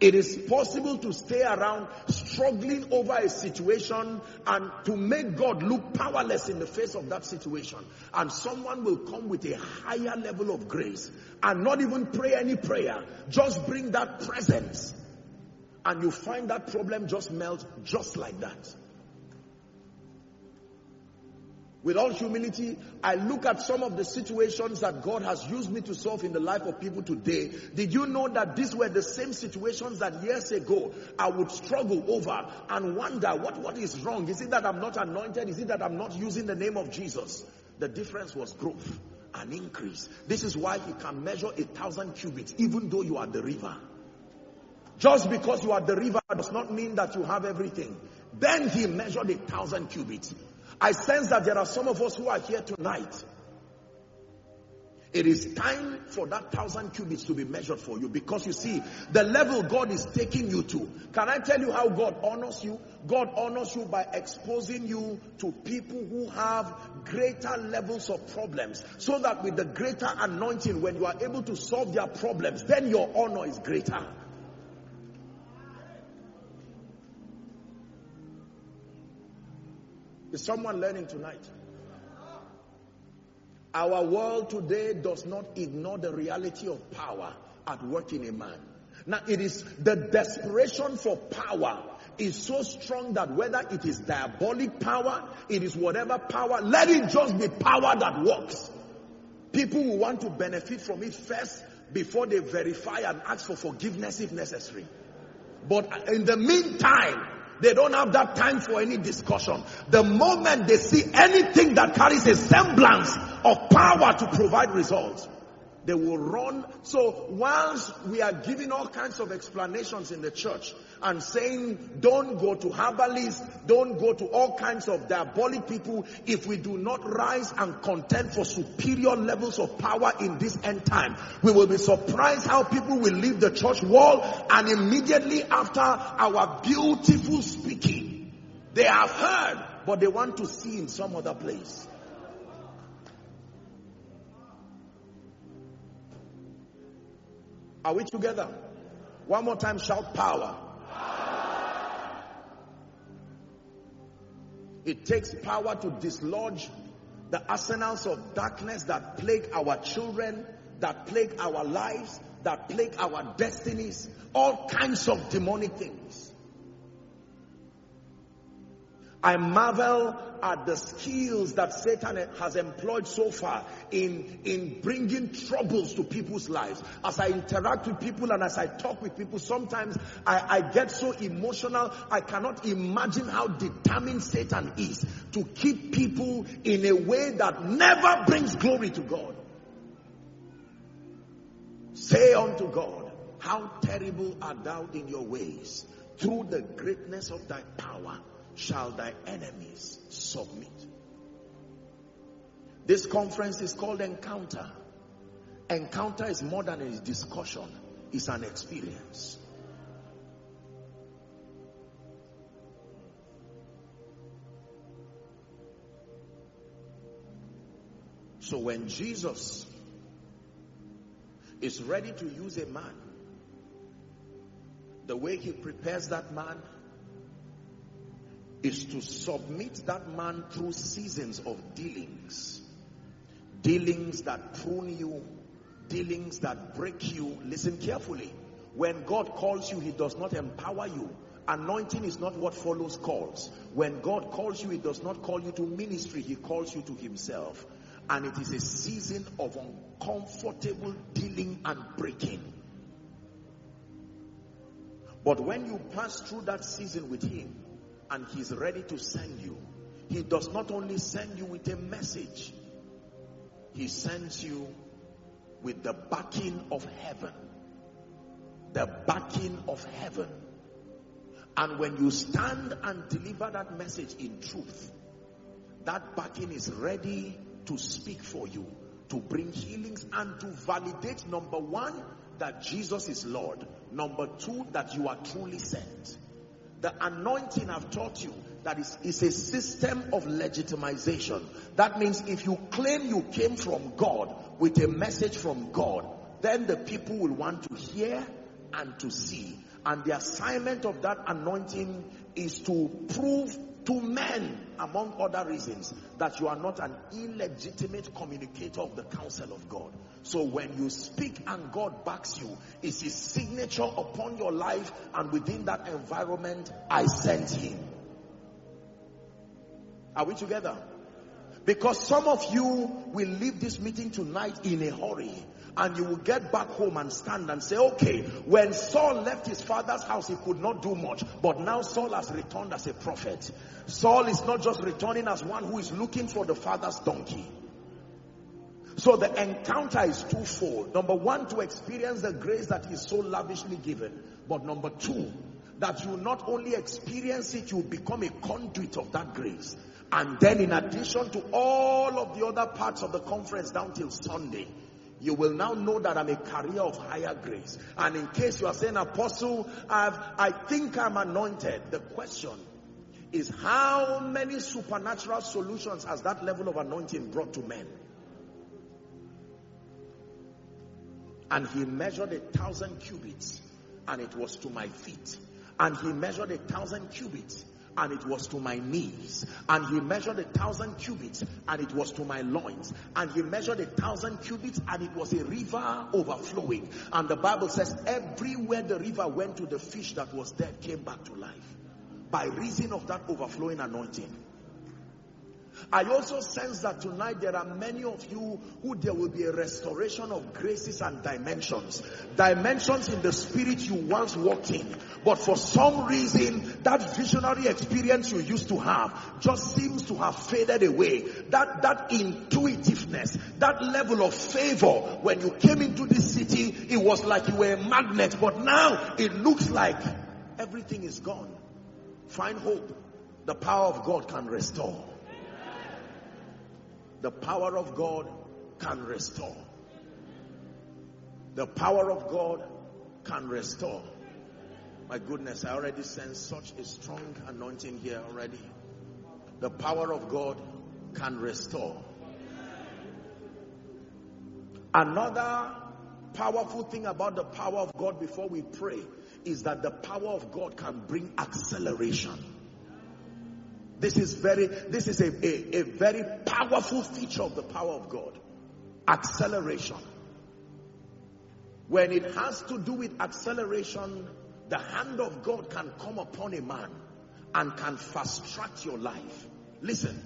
It is possible to stay around struggling over a situation and to make God look powerless in the face of that situation. And someone will come with a higher level of grace and not even pray any prayer. Just bring that presence. And you find that problem just melt just like that. With all humility, I look at some of the situations that God has used me to solve in the life of people today. Did you know that these were the same situations that years ago I would struggle over and wonder what, what is wrong? Is it that I'm not anointed? Is it that I'm not using the name of Jesus? The difference was growth and increase. This is why he can measure a thousand cubits even though you are the river. Just because you are the river does not mean that you have everything. Then he measured a thousand cubits. I sense that there are some of us who are here tonight. It is time for that thousand cubits to be measured for you because you see, the level God is taking you to. Can I tell you how God honors you? God honors you by exposing you to people who have greater levels of problems so that with the greater anointing, when you are able to solve their problems, then your honor is greater. Is someone learning tonight? Our world today does not ignore the reality of power at work in a man. Now it is the desperation for power is so strong that whether it is diabolic power, it is whatever power, let it just be power that works. People will want to benefit from it first before they verify and ask for forgiveness if necessary. But in the meantime, they don't have that time for any discussion. The moment they see anything that carries a semblance of power to provide results, They will run. So whilst we are giving all kinds of explanations in the church and saying, don't go to herbalists, don't go to all kinds of diabolic people, if we do not rise and contend for superior levels of power in this end time, we will be surprised how people will leave the church wall and immediately after our beautiful speaking, they have heard, but they want to see in some other place. Are we together? One more time, shout power. It takes power to dislodge the arsenals of darkness that plague our children, that plague our lives, that plague our destinies, all kinds of demonic things. I marvel at the skills that Satan has employed so far in, in bringing troubles to people's lives. As I interact with people and as I talk with people, sometimes I, I get so emotional, I cannot imagine how determined Satan is to keep people in a way that never brings glory to God. Say unto God, how terrible art thou in your ways through the greatness of thy power shall thy enemies submit. This conference is called Encounter. Encounter is more than a discussion, it's an experience. So when Jesus is ready to use a man, the way he prepares that man is to submit that man through seasons of dealings. Dealings that prune you, dealings that break you. Listen carefully. When God calls you, He does not empower you. Anointing is not what follows calls. When God calls you, He does not call you to ministry, He calls you to Himself. And it is a season of uncomfortable dealing and breaking. But when you pass through that season with Him, and he's ready to send you. He does not only send you with a message, he sends you with the backing of heaven. The backing of heaven. And when you stand and deliver that message in truth, that backing is ready to speak for you, to bring healings and to validate number one, that Jesus is Lord. Number two, that you are truly sent. The anointing I've taught you that is, is a system of legitimization. That means if you claim you came from God with a message from God, then the people will want to hear and to see. And the assignment of that anointing is to prove to men, among other reasons, that you are not an illegitimate communicator of the counsel of God. So when you speak and God backs you, it's his signature upon your life and within that environment, I sent him. Are we together? Because some of you will leave this meeting tonight in a hurry and you will get back home and stand and say, okay, when Saul left his father's house, he could not do much, but now Saul has returned as a prophet. Saul is not just returning as one who is looking for the father's donkey. So the encounter is twofold. Number one, to experience the grace that is so lavishly given. But number two, that you not only experience it, you become a conduit of that grace. And then in addition to all of the other parts of the conference down till Sunday, you will now know that I'm a carrier of higher grace. And in case you are saying, Apostle, I've, I think I'm anointed. The question is how many supernatural solutions has that level of anointing brought to men? And he measured a thousand cubits and it was to my feet. And he measured a thousand cubits and it was to my knees. And he measured a thousand cubits and it was to my loins. And he measured a thousand cubits and it was a river overflowing. And the Bible says everywhere the river went to the fish that was dead came back to life. By reason of that overflowing anointing. I also sense that tonight there are many of you who there will be a restoration of graces and dimensions. Dimensions in the spirit you once walked in, But for some reason, that visionary experience you used to have just seems to have faded away. That, that intuitiveness, that level of favor, when you came into this city, it was like you were a magnet. But now, it looks like everything is gone. Find hope. The power of God can restore. The power of God can restore. The power of God can restore. My goodness, I already sense such a strong anointing here already. The power of God can restore. Another powerful thing about the power of God before we pray is that the power of God can bring acceleration. This is very, this is a, a, a very powerful feature of the power of God. Acceleration. When it has to do with acceleration, the hand of God can come upon a man and can fast track your life. Listen,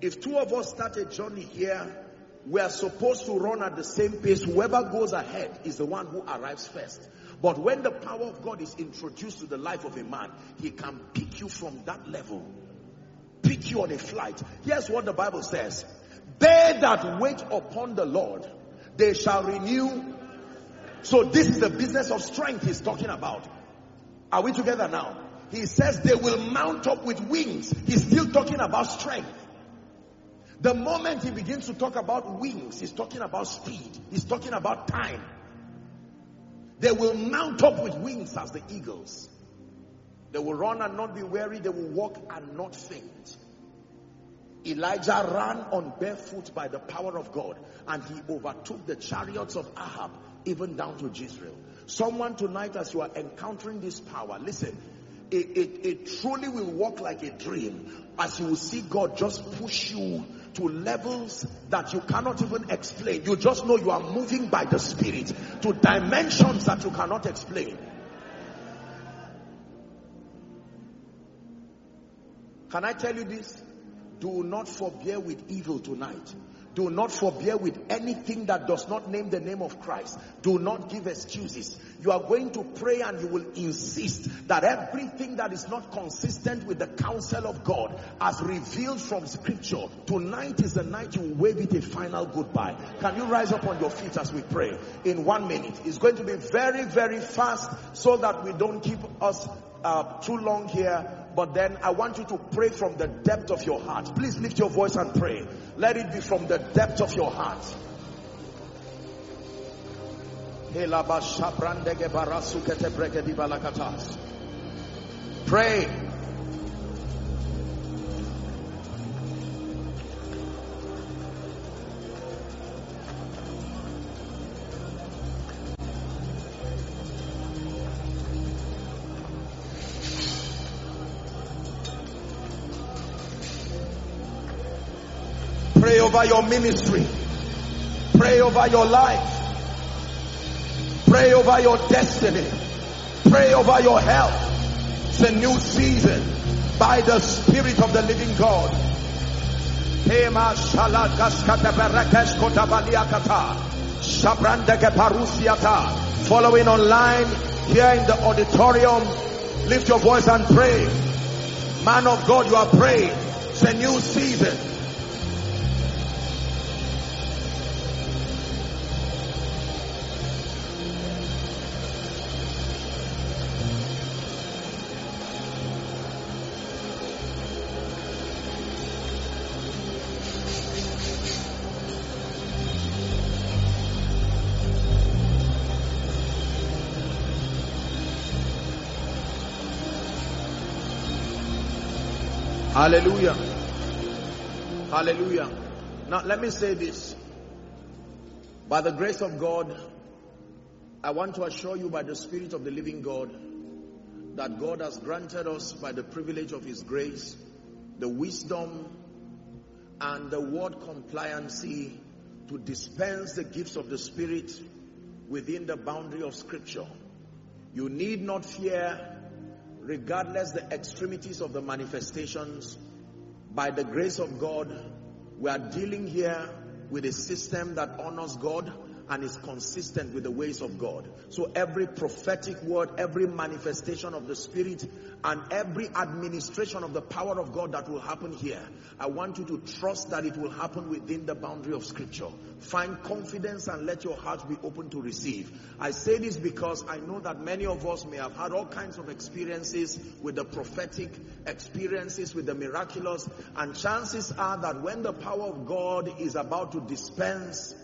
if two of us start a journey here, we are supposed to run at the same pace. Whoever goes ahead is the one who arrives first. But when the power of God is introduced to the life of a man, he can pick you from that level, pick you on a flight. Here's what the Bible says. They that wait upon the Lord, they shall renew so this is the business of strength he's talking about. Are we together now? He says they will mount up with wings. He's still talking about strength. The moment he begins to talk about wings, he's talking about speed. He's talking about time. They will mount up with wings as the eagles. They will run and not be weary. They will walk and not faint. Elijah ran on barefoot by the power of God and he overtook the chariots of Ahab even down to Jezreel. Someone tonight, as you are encountering this power, listen, it, it, it truly will walk like a dream as you will see God just push you to levels that you cannot even explain. You just know you are moving by the Spirit to dimensions that you cannot explain. Can I tell you this? Do not forbear with evil tonight. Do not forbear with anything that does not name the name of Christ. Do not give excuses. You are going to pray and you will insist that everything that is not consistent with the counsel of God as revealed from scripture, tonight is the night you will wave it a final goodbye. Can you rise up on your feet as we pray in one minute? It's going to be very, very fast so that we don't keep us uh, too long here but then I want you to pray from the depth of your heart. Please lift your voice and pray. Let it be from the depth of your heart. Pray. Over your ministry. Pray over your life. Pray over your destiny. Pray over your health. It's a new season by the Spirit of the living God. Following online here in the auditorium, lift your voice and pray. Man of God, you are praying. It's a new season. Hallelujah. Hallelujah. Now let me say this. By the grace of God, I want to assure you by the Spirit of the living God that God has granted us by the privilege of His grace, the wisdom and the word compliancy to dispense the gifts of the Spirit within the boundary of Scripture. You need not fear regardless the extremities of the manifestations, by the grace of God, we are dealing here with a system that honors God and is consistent with the ways of God. So every prophetic word, every manifestation of the Spirit, and every administration of the power of God that will happen here, I want you to trust that it will happen within the boundary of Scripture. Find confidence and let your heart be open to receive. I say this because I know that many of us may have had all kinds of experiences with the prophetic, experiences with the miraculous, and chances are that when the power of God is about to dispense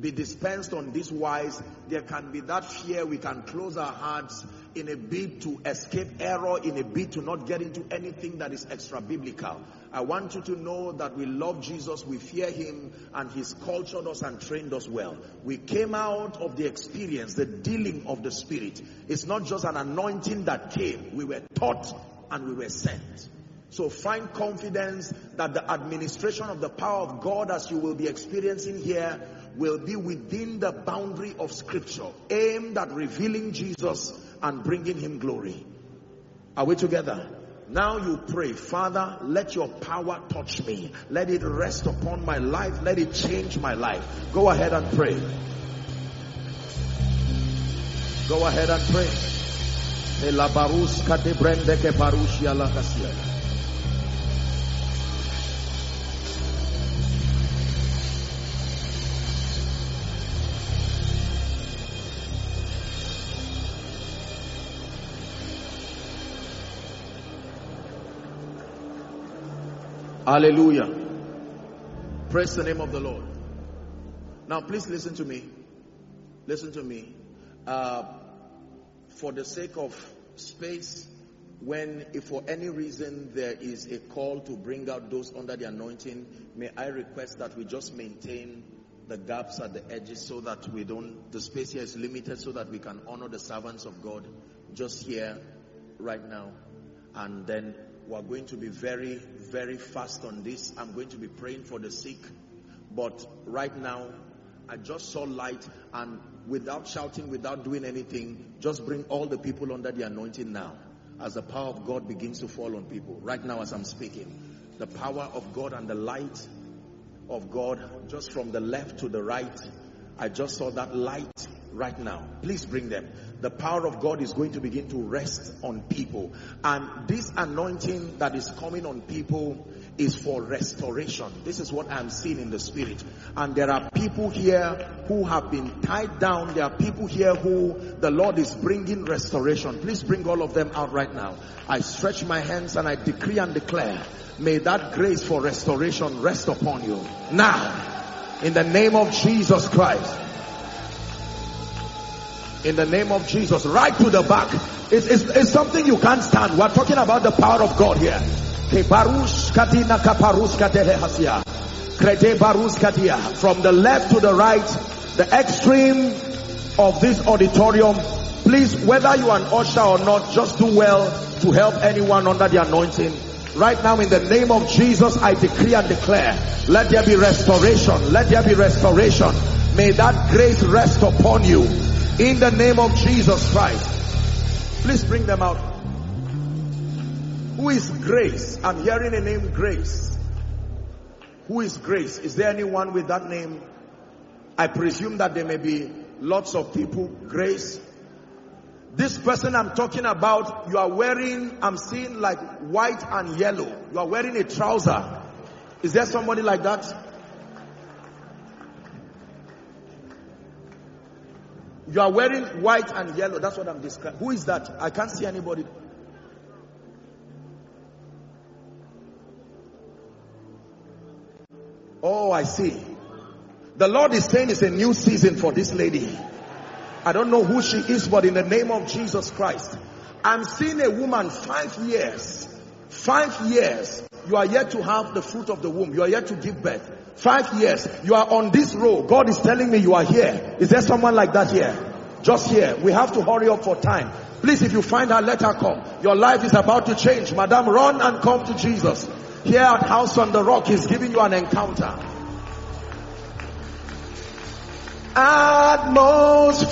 be dispensed on this wise, there can be that fear we can close our hearts in a bid to escape error, in a bid to not get into anything that is extra biblical. I want you to know that we love Jesus, we fear him, and he's cultured us and trained us well. We came out of the experience, the dealing of the Spirit. It's not just an anointing that came. We were taught and we were sent. So find confidence that the administration of the power of God as you will be experiencing here will be within the boundary of scripture, aimed at revealing Jesus and bringing him glory. Are we together? Now you pray, Father, let your power touch me. Let it rest upon my life. Let it change my life. Go ahead and pray. Go ahead and pray. Hallelujah. Praise the name of the Lord. Now, please listen to me. Listen to me. Uh, for the sake of space, when, if for any reason there is a call to bring out those under the anointing, may I request that we just maintain the gaps at the edges so that we don't, the space here is limited so that we can honor the servants of God just here, right now. And then we're going to be very, very fast on this. I'm going to be praying for the sick. But right now, I just saw light and without shouting, without doing anything, just bring all the people under the anointing now. As the power of God begins to fall on people. Right now as I'm speaking. The power of God and the light of God just from the left to the right. I just saw that light right now. Please bring them the power of God is going to begin to rest on people. And this anointing that is coming on people is for restoration. This is what I'm seeing in the spirit. And there are people here who have been tied down. There are people here who the Lord is bringing restoration. Please bring all of them out right now. I stretch my hands and I decree and declare, may that grace for restoration rest upon you. Now, in the name of Jesus Christ in the name of Jesus, right to the back. It's, it's, it's something you can't stand. We're talking about the power of God here. From the left to the right, the extreme of this auditorium, please, whether you are an usher or not, just do well to help anyone under the anointing. Right now in the name of Jesus, I decree and declare, let there be restoration. Let there be restoration. May that grace rest upon you in the name of Jesus Christ. Please bring them out. Who is Grace? I'm hearing a name Grace. Who is Grace? Is there anyone with that name? I presume that there may be lots of people. Grace. This person I'm talking about, you are wearing, I'm seeing like white and yellow. You are wearing a trouser. Is there somebody like that? You are wearing white and yellow. That's what I'm describing. Who is that? I can't see anybody. Oh, I see. The Lord is saying it's a new season for this lady. I don't know who she is, but in the name of Jesus Christ, I'm seeing a woman five years. Five years. You are yet to have the fruit of the womb. You are yet to give birth. Five years. You are on this road. God is telling me you are here. Is there someone like that here? Just here. We have to hurry up for time. Please, if you find her, let her come. Your life is about to change. Madam, run and come to Jesus. Here at House on the Rock, He's giving you an encounter. Atmosphere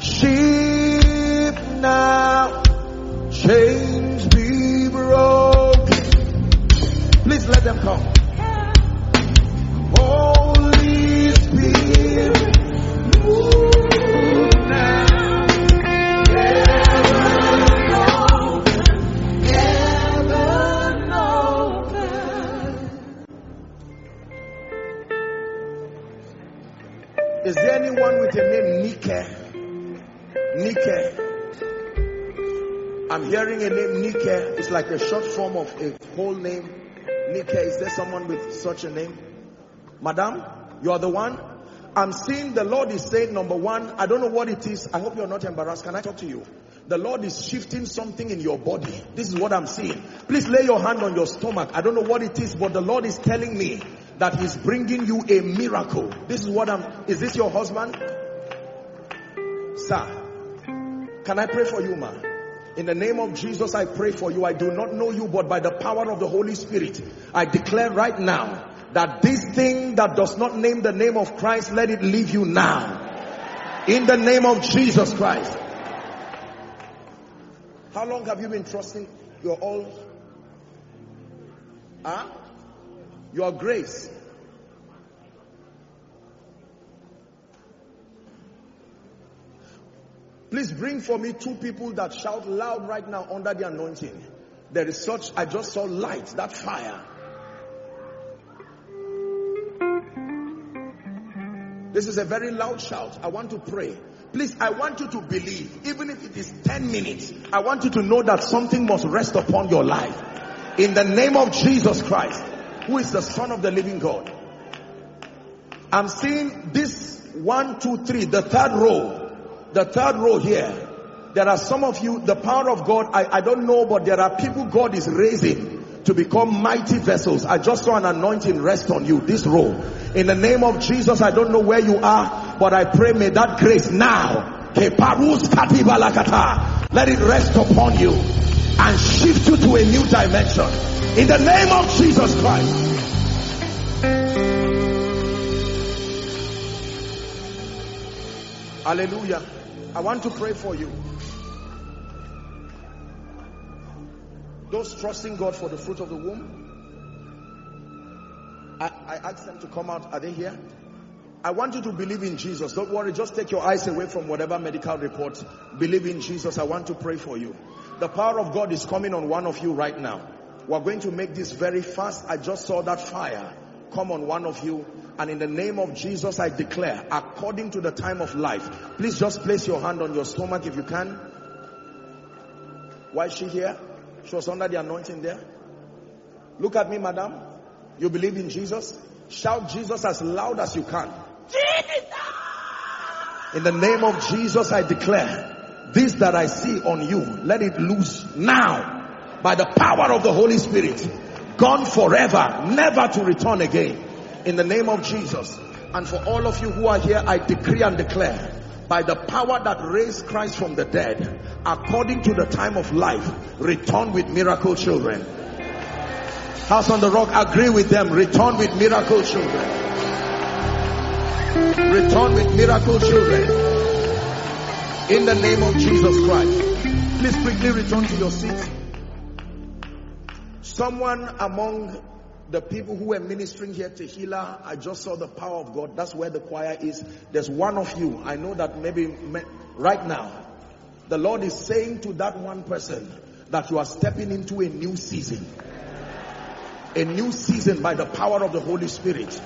shift now. Chains be broken. Please let them come. Holy Spirit, move now. Heaven open. Heaven open. Is there anyone with a name Nike? Nike. I'm hearing a name Nike. It's like a short form of a whole name Nike, is there someone with such a name? Madam, you are the one? I'm seeing the Lord is saying, number one, I don't know what it is. I hope you're not embarrassed. Can I talk to you? The Lord is shifting something in your body. This is what I'm seeing. Please lay your hand on your stomach. I don't know what it is, but the Lord is telling me that He's bringing you a miracle. This is what I'm, is this your husband? Sir, can I pray for you, man? In the name of Jesus, I pray for you. I do not know you, but by the power of the Holy Spirit, I declare right now that this thing that does not name the name of Christ, let it leave you now. In the name of Jesus Christ. How long have you been trusting your all? Huh? Your grace. Please bring for me two people that shout loud right now under the anointing. There is such, I just saw light, that fire. This is a very loud shout. I want to pray. Please, I want you to believe, even if it is 10 minutes, I want you to know that something must rest upon your life. In the name of Jesus Christ, who is the Son of the living God. I'm seeing this one, two, three, the third row the third row here, there are some of you, the power of God, I, I don't know, but there are people God is raising to become mighty vessels. I just saw an anointing rest on you, this row. In the name of Jesus, I don't know where you are, but I pray may that grace now, let it rest upon you and shift you to a new dimension. In the name of Jesus Christ. Hallelujah. I want to pray for you. Those trusting God for the fruit of the womb. I, I them to come out. Are they here? I want you to believe in Jesus. Don't worry. Just take your eyes away from whatever medical report. Believe in Jesus. I want to pray for you. The power of God is coming on one of you right now. We're going to make this very fast. I just saw that fire come on one of you and in the name of Jesus I declare according to the time of life please just place your hand on your stomach if you can. Why is she here? She was under the anointing there. Look at me madam. You believe in Jesus? Shout Jesus as loud as you can. Jesus! in the name of Jesus I declare this that I see on you let it loose now by the power of the Holy Spirit gone forever, never to return again. In the name of Jesus. And for all of you who are here, I decree and declare by the power that raised Christ from the dead, according to the time of life, return with miracle children. House on the Rock, agree with them, return with miracle children. Return with miracle children. In the name of Jesus Christ. Please quickly return to your seat. Someone among the people who were ministering here, Tehillah, I just saw the power of God. That's where the choir is. There's one of you. I know that maybe right now, the Lord is saying to that one person that you are stepping into a new season. A new season by the power of the Holy Spirit.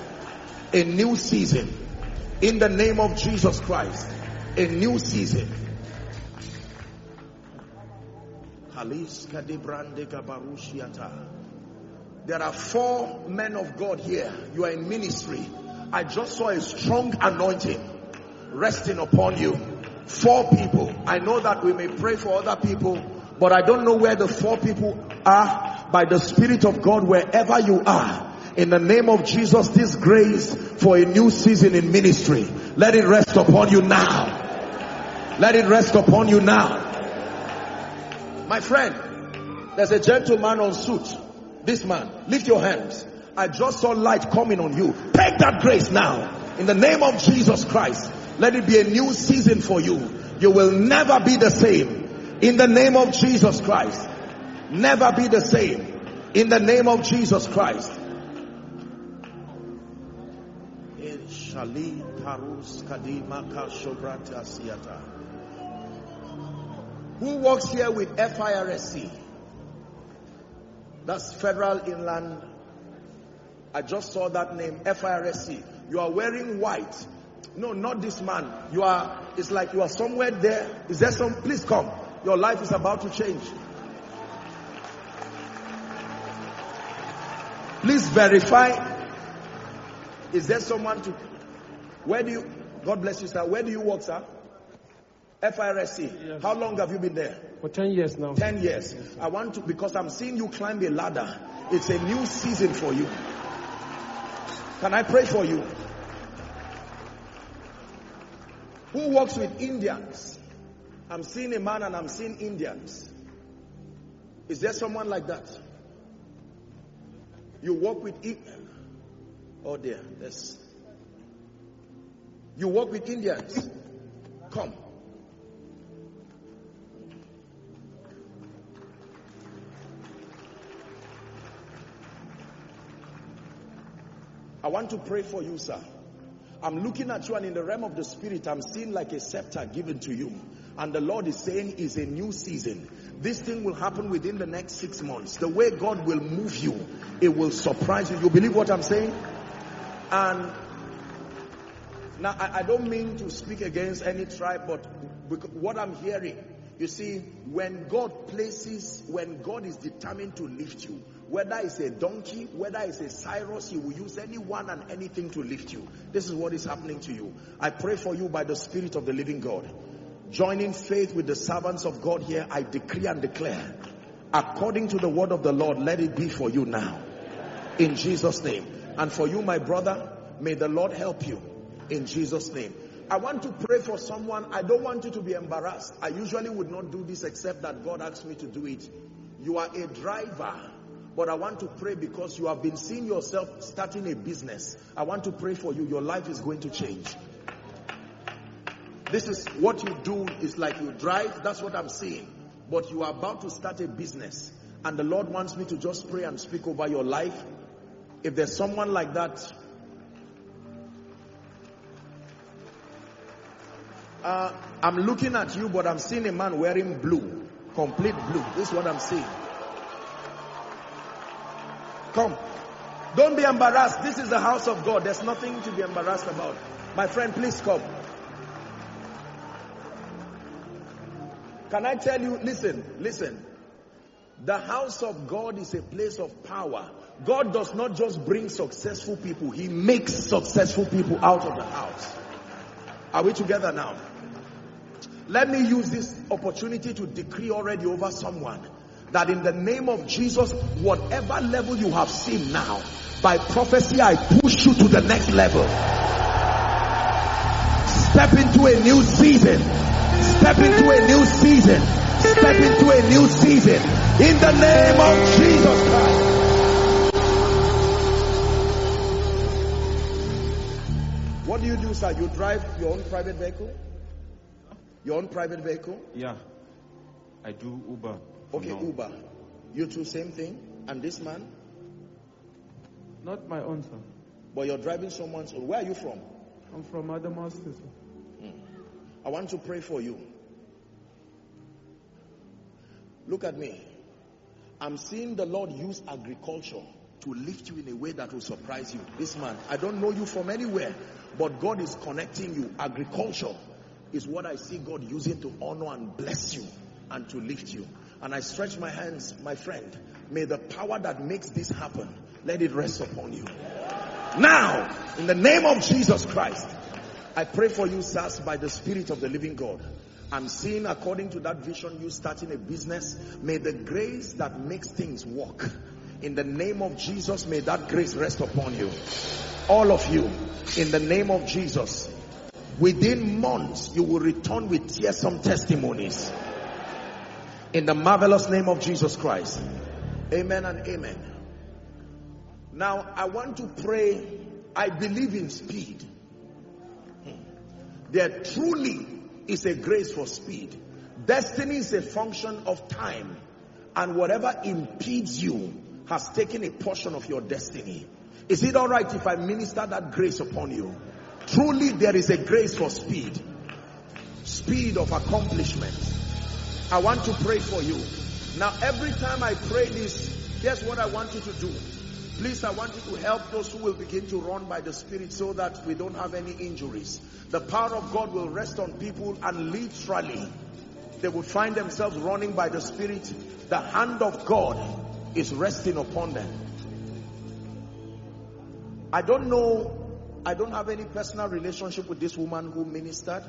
A new season. In the name of Jesus Christ. A new season. There are four men of God here. You are in ministry. I just saw a strong anointing resting upon you. Four people. I know that we may pray for other people, but I don't know where the four people are. By the Spirit of God, wherever you are, in the name of Jesus, this grace for a new season in ministry, let it rest upon you now. Let it rest upon you now. My friend, there's a gentleman on suit. This man, lift your hands. I just saw light coming on you. Take that grace now. In the name of Jesus Christ. Let it be a new season for you. You will never be the same. In the name of Jesus Christ. Never be the same. In the name of Jesus Christ. Who works here with FIRS? That's Federal Inland. I just saw that name, FIRS. You are wearing white. No, not this man. You are, it's like you are somewhere there. Is there some, please come. Your life is about to change. Please verify. Is there someone to, where do you, God bless you sir, where do you work sir? FIRS. Yes. How long have you been there? For 10 years now. 10 years. I want to, because I'm seeing you climb a ladder. It's a new season for you. Can I pray for you? Who works with Indians? I'm seeing a man and I'm seeing Indians. Is there someone like that? You work with I- Oh dear, yes. You work with Indians. Come. I want to pray for you, sir. I'm looking at you and in the realm of the spirit, I'm seeing like a scepter given to you. And the Lord is saying is a new season. This thing will happen within the next six months. The way God will move you, it will surprise you. You believe what I'm saying? And now I, I don't mean to speak against any tribe, but what I'm hearing, you see, when God places, when God is determined to lift you, whether it's a donkey, whether it's a Cyrus, he will use anyone and anything to lift you. This is what is happening to you. I pray for you by the Spirit of the living God. Joining faith with the servants of God here, I decree and declare, according to the word of the Lord, let it be for you now. In Jesus' name. And for you, my brother, may the Lord help you. In Jesus' name. I want to pray for someone. I don't want you to be embarrassed. I usually would not do this except that God asked me to do it. You are a driver. But I want to pray because you have been seeing yourself starting a business. I want to pray for you. Your life is going to change. This is what you do is like you drive. That's what I'm saying. But you are about to start a business. And the Lord wants me to just pray and speak over your life. If there's someone like that, uh, I'm looking at you, but I'm seeing a man wearing blue, complete blue. This is what I'm seeing. Come. Don't be embarrassed. This is the house of God. There's nothing to be embarrassed about. My friend, please come. Can I tell you, listen, listen. The house of God is a place of power. God does not just bring successful people, He makes successful people out of the house. Are we together now? Let me use this opportunity to decree already over someone that in the name of Jesus, whatever level you have seen now, by prophecy, I push you to the next level. Step into a new season. Step into a new season. Step into a new season. In the name of Jesus Christ. What do you do, sir? You drive your own private vehicle? Your own private vehicle? Yeah. I do Uber. Okay, now. Uber. You two, same thing. And this man? Not my own, sir. But you're driving someone's own. Where are you from? I'm from State, sir. Hmm. I want to pray for you. Look at me. I'm seeing the Lord use agriculture to lift you in a way that will surprise you. This man, I don't know you from anywhere, but God is connecting you. Agriculture is what I see God using to honor and bless you and to lift you. And I stretch my hands, my friend. May the power that makes this happen, let it rest upon you. Now, in the name of Jesus Christ, I pray for you, sirs, by the Spirit of the living God. I'm seeing according to that vision you starting a business. May the grace that makes things work. In the name of Jesus, may that grace rest upon you. All of you, in the name of Jesus. Within months, you will return with tearsome testimonies. In the marvelous name of Jesus Christ. Amen and amen. Now, I want to pray. I believe in speed. There truly is a grace for speed. Destiny is a function of time. And whatever impedes you has taken a portion of your destiny. Is it alright if I minister that grace upon you? Truly there is a grace for speed. Speed of accomplishment. I want to pray for you. Now every time I pray this, here's what I want you to do. Please, I want you to help those who will begin to run by the Spirit so that we don't have any injuries. The power of God will rest on people and literally they will find themselves running by the Spirit. The hand of God is resting upon them. I don't know, I don't have any personal relationship with this woman who ministered,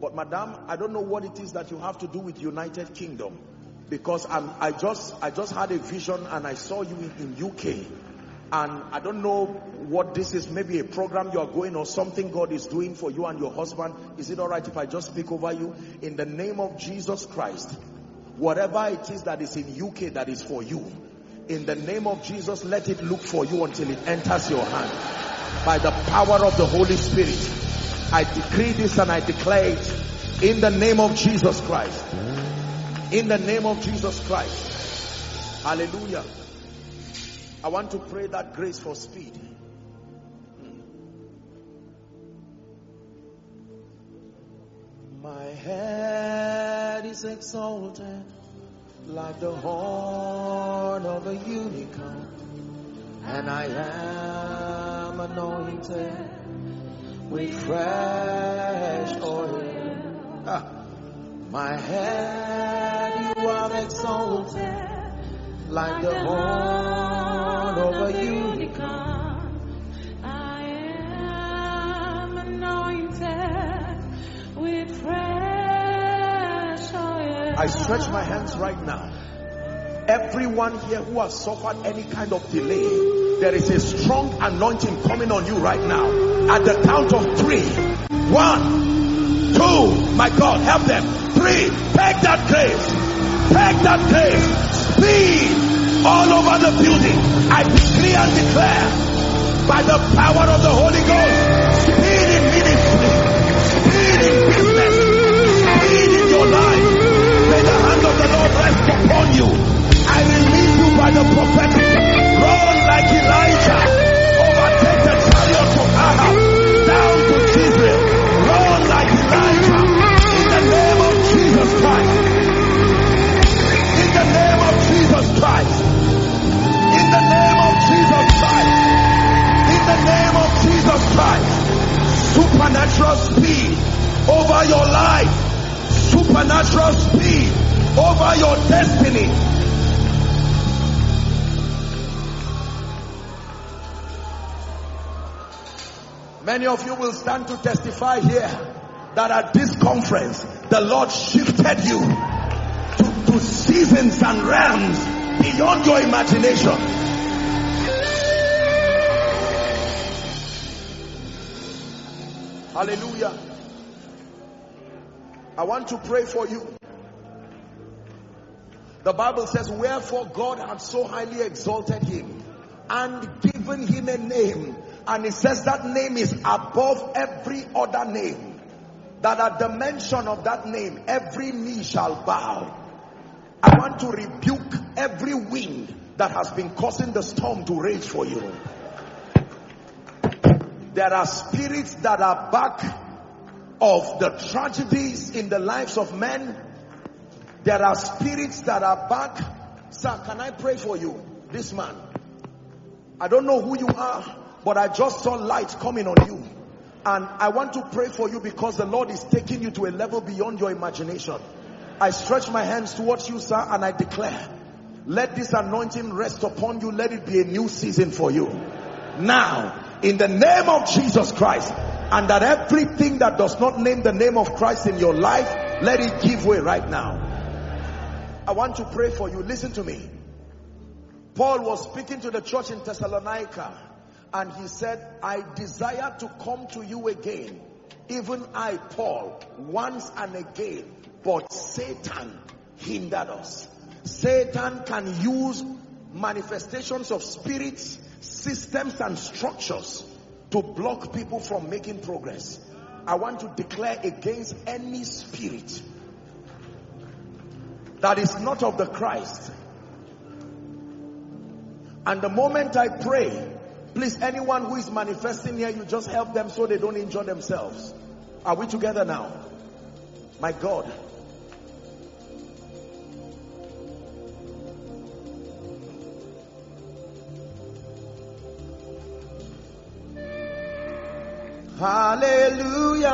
but madam, I don't know what it is that you have to do with United Kingdom because I'm, I just, I just had a vision and I saw you in, in UK and I don't know what this is, maybe a program you are going or something God is doing for you and your husband. Is it alright if I just speak over you? In the name of Jesus Christ, whatever it is that is in UK that is for you, in the name of Jesus, let it look for you until it enters your hand. By the power of the Holy Spirit, I decree this and I declare it in the name of Jesus Christ. In the name of Jesus Christ. Hallelujah. I want to pray that grace for speed. My head is exalted like the horn of a unicorn, and I am anointed with fresh oil. Ah. My head you are exalted like the horn of a unicorn. I am anointed with fresh oil. I stretch my hands right now. Everyone here who has suffered any kind of delay, there is a strong anointing coming on you right now. At the count of three. One, two, my God, help them. Three, take that grace. Take that grace. Speed all over the building. I decree and declare by the power of the Holy Ghost, speed in ministry, speed in business, speed in your life. May the hand of the Lord rest upon you. I release you by the prophetic. Run like Elijah. Overtake the chariots of Ahab. Down to Israel. Run like Elijah. In the name of Jesus Christ. In the name of Jesus Christ. In the name of Jesus Christ. In the name of Jesus Christ. Supernatural speed over your life. Supernatural speed over your destiny. Many of you will stand to testify here that at this conference, the Lord shifted you to, to seasons and realms beyond your imagination. Hallelujah. I want to pray for you. The Bible says, Wherefore God hath so highly exalted him and given him a name. And it says that name is above every other name. That at the mention of that name, every knee shall bow. I want to rebuke every wind that has been causing the storm to rage for you. There are spirits that are back of the tragedies in the lives of men. There are spirits that are back. Sir, can I pray for you? This man. I don't know who you are, but I just saw light coming on you. And I want to pray for you because the Lord is taking you to a level beyond your imagination. I stretch my hands towards you, sir, and I declare, let this anointing rest upon you. Let it be a new season for you. Now, in the name of Jesus Christ, and that everything that does not name the name of Christ in your life, let it give way right now. I want to pray for you. Listen to me. Paul was speaking to the church in Thessalonica and he said, I desire to come to you again. Even I, Paul, once and again, but Satan hindered us. Satan can use manifestations of spirits, systems and structures to block people from making progress. I want to declare against any spirit that is not of the Christ. And the moment I pray, please anyone who is manifesting here, you just help them so they don't injure themselves. Are we together now? My God. Hallelujah.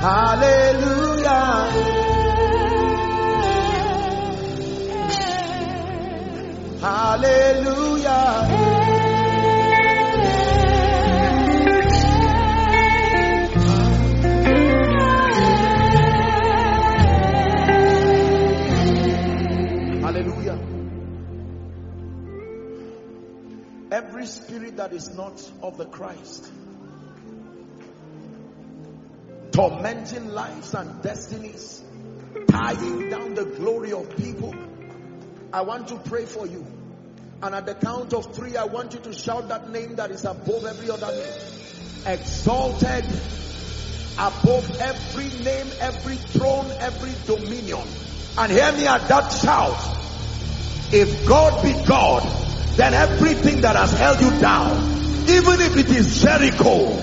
Hallelujah. Hallelujah. Hallelujah. Every spirit that is not of the Christ, tormenting lives and destinies, tying down the glory of people. I want to pray for you. And at the count of three, I want you to shout that name that is above every other name. Exalted above every name, every throne, every dominion. And hear me at that shout. If God be God, then everything that has held you down, even if it is Jericho.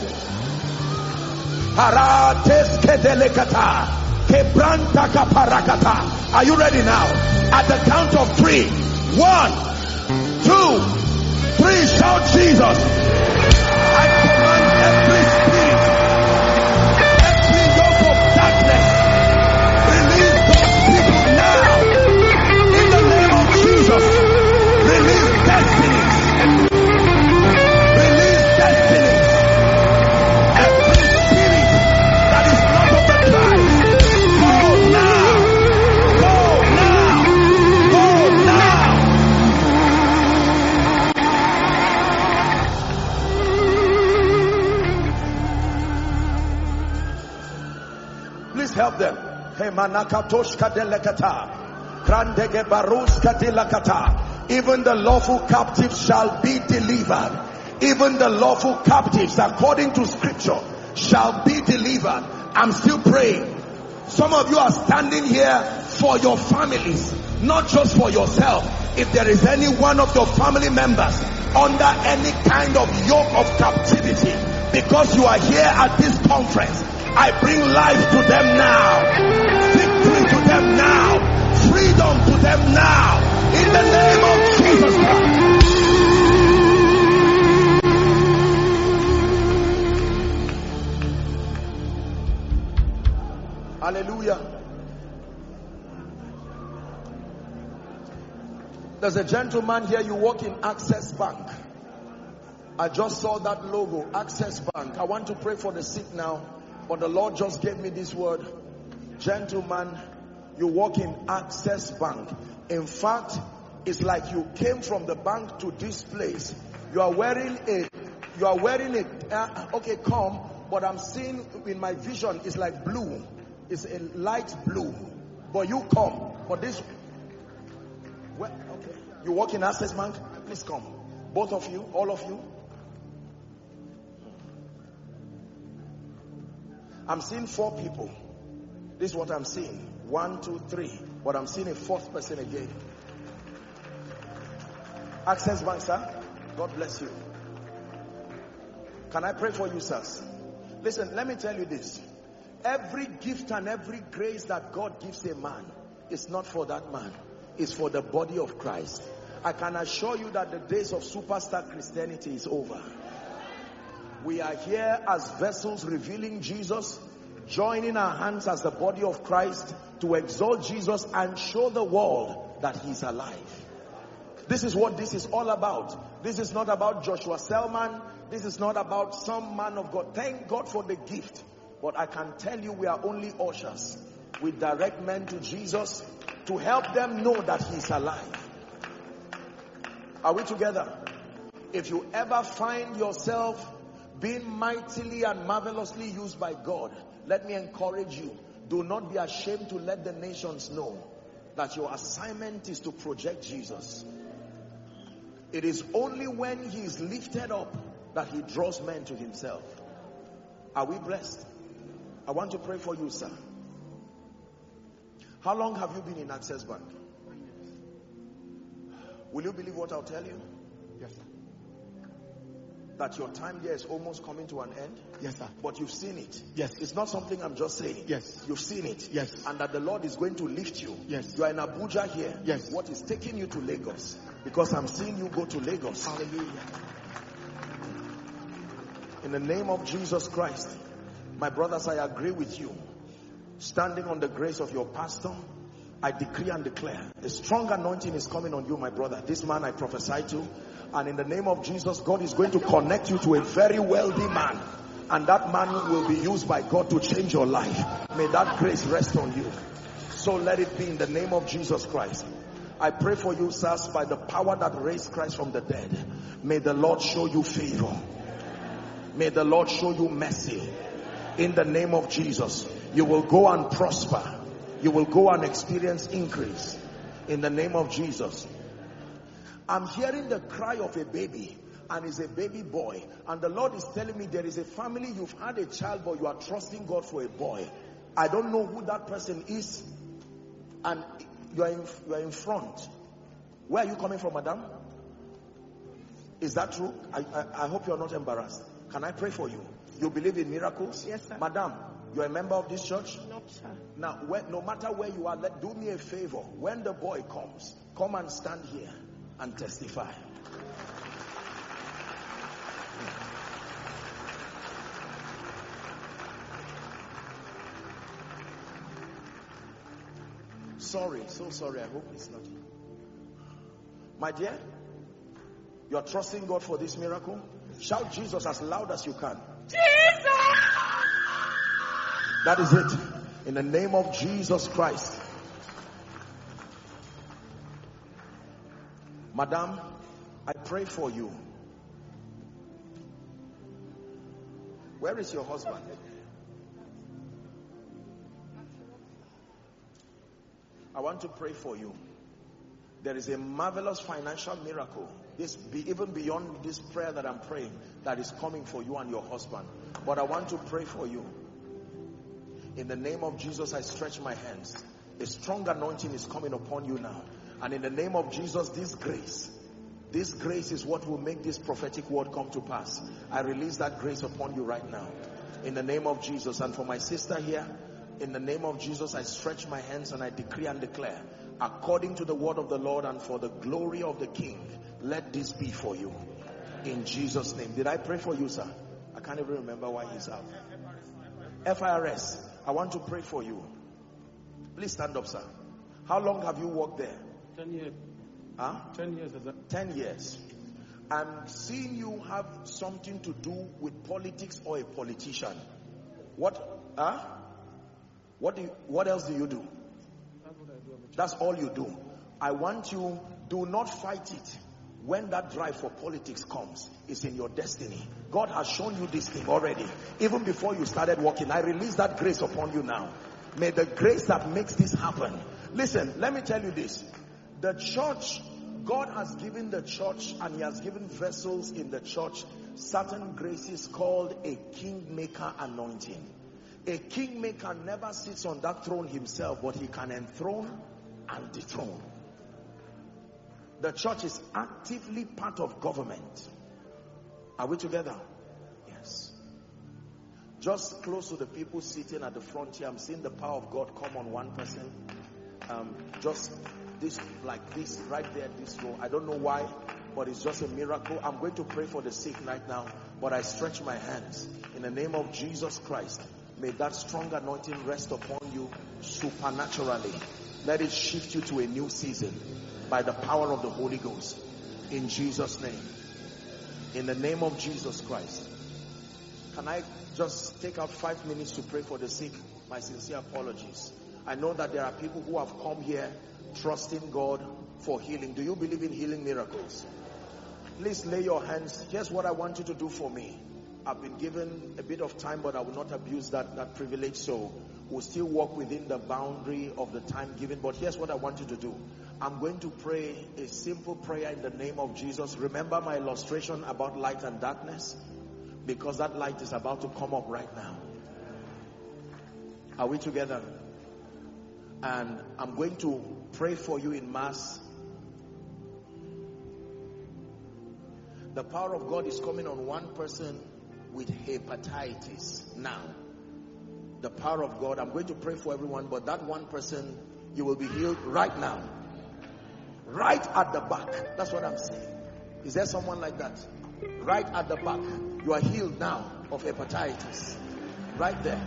Are you ready now? At the count of three. One, two, three. Shout Jesus. I command every spirit, every yoke of darkness, release those people now. In the name of Jesus, release destinies. Please help them. Even the lawful captives shall be delivered. Even the lawful captives, according to scripture, shall be delivered. I'm still praying. Some of you are standing here for your families, not just for yourself. If there is any one of your family members under any kind of yoke of captivity, because you are here at this conference, I bring life to them now, victory to them now, freedom to them now, in the name of Jesus Christ. Hallelujah. There's a gentleman here, you work in Access Bank. I just saw that logo, Access Bank. I want to pray for the sick now, but the Lord just gave me this word. Gentleman, you work in Access Bank. In fact, it's like you came from the bank to this place. You are wearing a, you are wearing a, uh, okay, come, but I'm seeing in my vision, it's like blue. It's a light blue. But you come, but this, well, okay. You work in Access Bank? Please come. Both of you, all of you. I'm seeing four people. This is what I'm seeing. One, two, three. But I'm seeing a fourth person again. Access Bank, sir. God bless you. Can I pray for you, sirs? Listen, let me tell you this. Every gift and every grace that God gives a man is not for that man. It's for the body of Christ. I can assure you that the days of superstar Christianity is over. We are here as vessels revealing Jesus, joining our hands as the body of Christ to exalt Jesus and show the world that he's alive. This is what this is all about. This is not about Joshua Selman. This is not about some man of God. Thank God for the gift. But I can tell you we are only ushers. We direct men to Jesus to help them know that he's alive. Are we together? If you ever find yourself being mightily and marvelously used by God, let me encourage you. Do not be ashamed to let the nations know that your assignment is to project Jesus. It is only when he is lifted up that he draws men to himself. Are we blessed? I want to pray for you, sir. How long have you been in Access Bank? Will you believe what I'll tell you? That your time there is almost coming to an end? Yes, sir. But you've seen it. Yes. It's not something I'm just saying. Yes. You've seen it. Yes. And that the Lord is going to lift you. Yes. You are in Abuja here. Yes. What is taking you to Lagos? Because I'm seeing you go to Lagos. Hallelujah. In the name of Jesus Christ, my brothers, I agree with you. Standing on the grace of your pastor, I decree and declare a strong anointing is coming on you, my brother. This man I prophesy to, and in the name of Jesus, God is going to connect you to a very wealthy man, and that man will be used by God to change your life. May that grace rest on you. So let it be in the name of Jesus Christ. I pray for you, sirs, by the power that raised Christ from the dead. May the Lord show you favor. May the Lord show you mercy. In the name of Jesus, you will go and prosper. You will go and experience increase. In the name of Jesus. I'm hearing the cry of a baby and it's a baby boy. And the Lord is telling me there is a family, you've had a child, but you are trusting God for a boy. I don't know who that person is. And you are in, you are in front. Where are you coming from, madam? Is that true? I, I, I hope you're not embarrassed. Can I pray for you? You believe in miracles? Yes, sir. Madam, you're a member of this church? No, sir. Now, when, no matter where you are, let do me a favor. When the boy comes, come and stand here and testify. Sorry, so sorry. I hope it's not. My dear, you're trusting God for this miracle? Shout Jesus as loud as you can. Jesus! That is it. In the name of Jesus Christ. Madam, I pray for you. Where is your husband? I want to pray for you. There is a marvelous financial miracle. This be even beyond this prayer that I'm praying that is coming for you and your husband. But I want to pray for you. In the name of Jesus, I stretch my hands. A strong anointing is coming upon you now. And in the name of Jesus, this grace, this grace is what will make this prophetic word come to pass. I release that grace upon you right now. In the name of Jesus. And for my sister here, in the name of Jesus, I stretch my hands and I decree and declare, according to the word of the Lord and for the glory of the King, let this be for you. In Jesus' name. Did I pray for you, sir? I can't even remember why he's out. FIRS. I want to pray for you. Please stand up, sir. How long have you worked there? Ten years. Huh? Ten years. 10 years. I'm seeing you have something to do with politics or a politician. What? Huh? What do you, what else do you do? That's what I do. That's all you do. I want you, do not fight it. When that drive for politics comes, it's in your destiny. God has shown you this thing already. Even before you started walking, I release that grace upon you now. May the grace that makes this happen. Listen, let me tell you this. The church, God has given the church and He has given vessels in the church certain graces called a kingmaker anointing. A kingmaker never sits on that throne himself, but he can enthrone and dethrone. The church is actively part of government. Are we together? Yes. Just close to the people sitting at the front here, I'm seeing the power of God come on one person. Um, just this, like this, right there, this row. I don't know why, but it's just a miracle. I'm going to pray for the sick right now, but I stretch my hands in the name of Jesus Christ. May that strong anointing rest upon you supernaturally. Let it shift you to a new season by the power of the Holy Ghost. In Jesus' name. In the name of Jesus Christ. Can I just take out five minutes to pray for the sick? My sincere apologies. I know that there are people who have come here trusting God for healing. Do you believe in healing miracles? Please lay your hands. Here's what I want you to do for me. I've been given a bit of time, but I will not abuse that, that privilege. So we'll still walk within the boundary of the time given. But here's what I want you to do. I'm going to pray a simple prayer in the name of Jesus. Remember my illustration about light and darkness? Because that light is about to come up right now. Are we together? And I'm going to pray for you in mass. The power of God is coming on one person with hepatitis now. The power of God. I'm going to pray for everyone, but that one person, you will be healed right now. Right at the back. That's what I'm saying. Is there someone like that? Right at the back. You are healed now of hepatitis. Right there.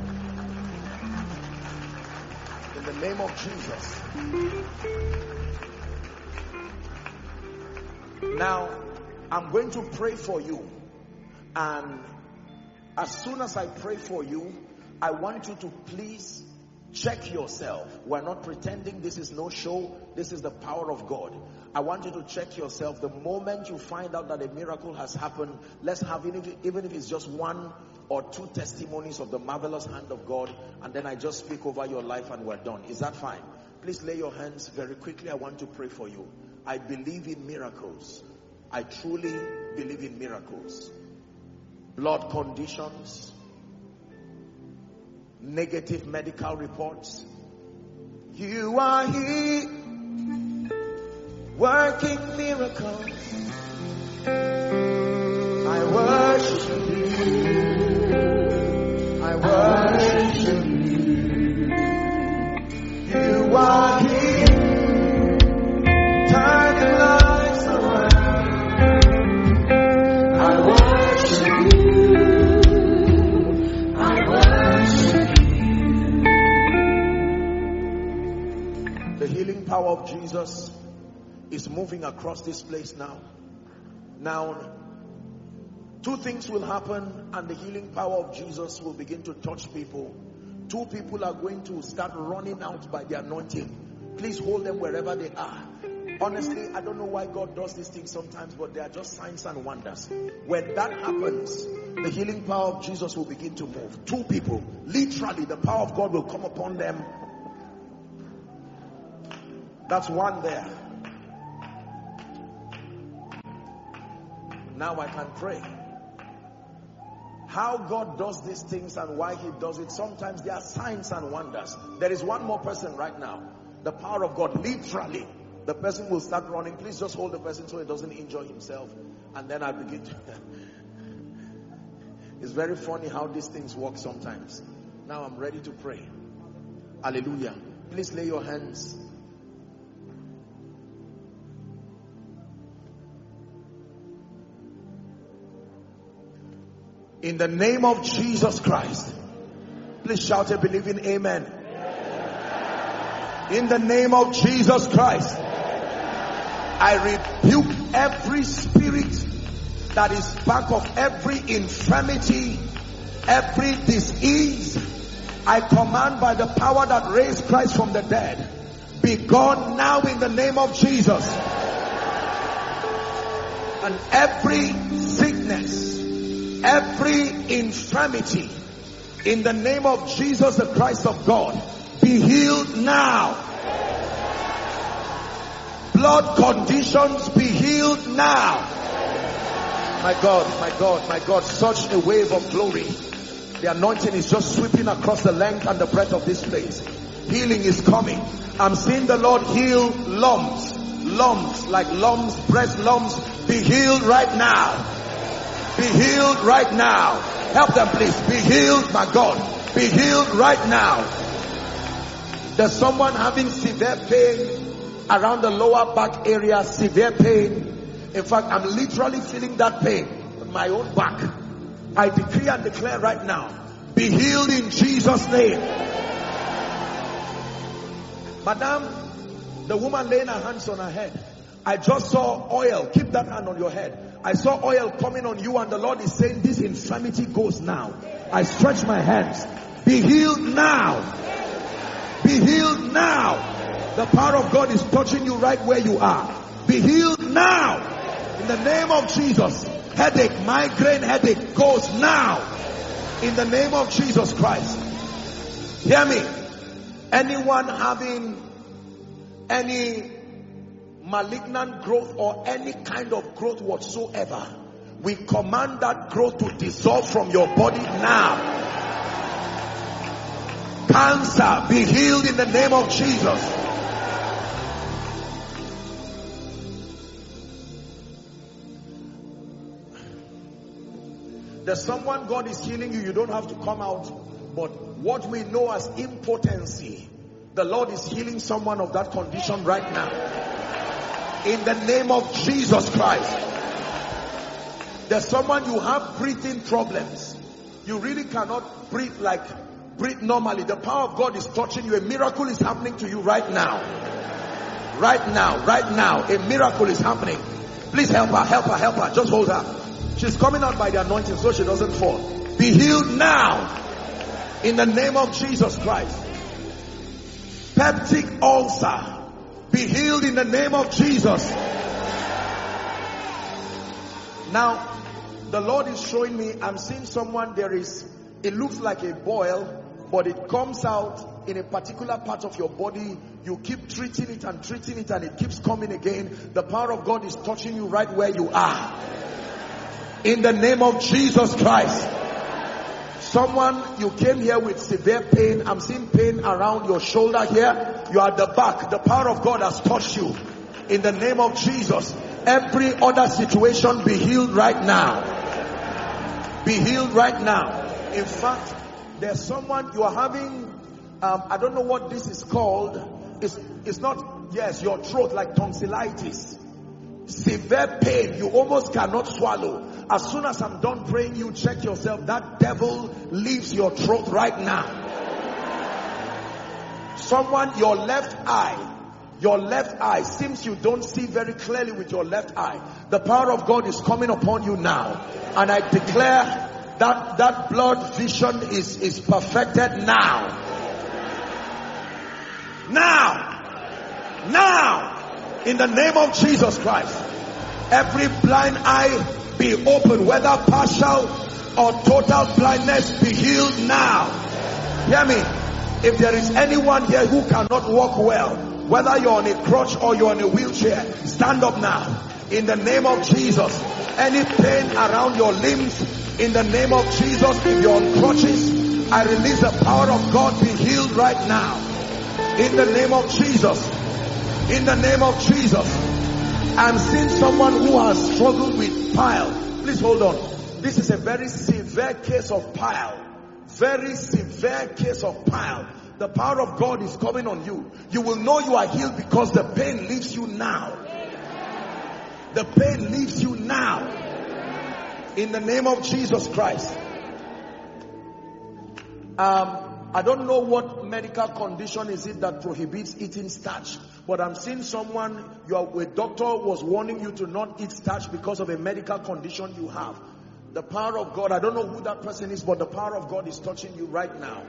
The name of Jesus. Now, I'm going to pray for you. And as soon as I pray for you, I want you to please check yourself. We're not pretending this is no show. This is the power of God. I want you to check yourself. The moment you find out that a miracle has happened, let's have, even if, it's just one or two testimonies of the marvelous hand of God, and then I just speak over your life and we're done. Is that fine? Please lay your hands very quickly. I want to pray for you. I believe in miracles. I truly believe in miracles. Blood conditions, negative medical reports. You are here working miracles. I worship you. I worship you. You are here turning lives around. I worship you. I worship you. The healing power of Jesus is moving across this place now. Now, two things will happen and the healing power of Jesus will begin to touch people. Two people are going to start running out by the anointing. Please hold them wherever they are. Honestly, I don't know why God does these things sometimes, but they are just signs and wonders. When that happens, the healing power of Jesus will begin to move. Two people, literally, the power of God will come upon them. That's one there. Now I can pray. How God does these things and why He does it. Sometimes there are signs and wonders. There is one more person right now. The power of God, literally. The person will start running. Please just hold the person so he doesn't injure himself. And then I begin to. it's very funny how these things work sometimes. Now I'm ready to pray. Hallelujah. Please lay your hands. In the name of Jesus Christ. Please shout a believing amen. In the name of Jesus Christ. I rebuke every spirit that is back of every infirmity, every disease. I command by the power that raised Christ from the dead, be gone now in the name of Jesus. And every sickness, every infirmity, in the name of Jesus the Christ of God, be healed now. Blood conditions be healed now. My God, my God, my God, such a wave of glory. The anointing is just sweeping across the length and the breadth of this place. Healing is coming. I'm seeing the Lord heal lumps, lumps like lumps, breast lumps. Be healed right now. Be healed right now. Help them please. Be healed, my God. Be healed right now. There's someone having severe pain around the lower back area, severe pain. In fact, I'm literally feeling that pain in my own back. I decree and declare right now, be healed in Jesus' name. Madam, the woman laying her hands on her head. I just saw oil. Keep that hand on your head. I saw oil coming on you and the Lord is saying this infirmity goes now. I stretch my hands. Be healed now. Be healed now. The power of God is touching you right where you are. Be healed now. In the name of Jesus. Headache, migraine headache goes now. In the name of Jesus Christ. Hear me. Anyone having any malignant growth or any kind of growth whatsoever, we command that growth to dissolve from your body now. Cancer, be healed in the name of Jesus. There's someone God is healing you, you don't have to come out. But what we know as impotency, the Lord is healing someone of that condition right now. In the name of Jesus Christ. There's someone you have breathing problems. You really cannot breathe like Breathe normally. The power of God is touching you. A miracle is happening to you right now. Right now, right now. A miracle is happening. Please help her, help her, help her. Just hold her. She's coming out by the anointing so she doesn't fall. Be healed now. In the name of Jesus Christ. Peptic ulcer. Be healed in the name of Jesus. Now, the Lord is showing me, I'm seeing someone, there is, it looks like a boil, but it comes out in a particular part of your body. You keep treating it and treating it and it keeps coming again. The power of God is touching you right where you are. In the name of Jesus Christ. Someone, you came here with severe pain. I'm seeing pain around your shoulder here. You are at the back. The power of God has touched you. In the name of Jesus. Every other situation be healed right now. Be healed right now. In fact, there's someone you are having, um, I don't know what this is called. It's, it's not, yes, your throat like tonsillitis. Severe pain. You almost cannot swallow. As soon as I'm done praying, you check yourself. That devil leaves your throat right now. Someone, your left eye, your left eye seems you don't see very clearly with your left eye. The power of God is coming upon you now. And I declare that that blurred vision is, is perfected now. Now. Now. In the name of Jesus Christ. Every blind eye be open, whether partial or total blindness be healed now. Hear me. If there is anyone here who cannot walk well, whether you're on a crutch or you're on a wheelchair, stand up now. In the name of Jesus. Any pain around your limbs, in the name of Jesus, if you're on crutches, I release the power of God be healed right now. In the name of Jesus. In the name of Jesus. I'm seeing someone who has struggled with pile. Please hold on. This is a very severe case of pile. Very severe case of pile. The power of God is coming on you. You will know you are healed because the pain leaves you now. The pain leaves you now. In the name of Jesus Christ. Um, I don't know what medical condition is it that prohibits eating starch. But I'm seeing someone, your a doctor was warning you to not eat starch because of a medical condition you have. The power of God, I don't know who that person is, but the power of God is touching you right now.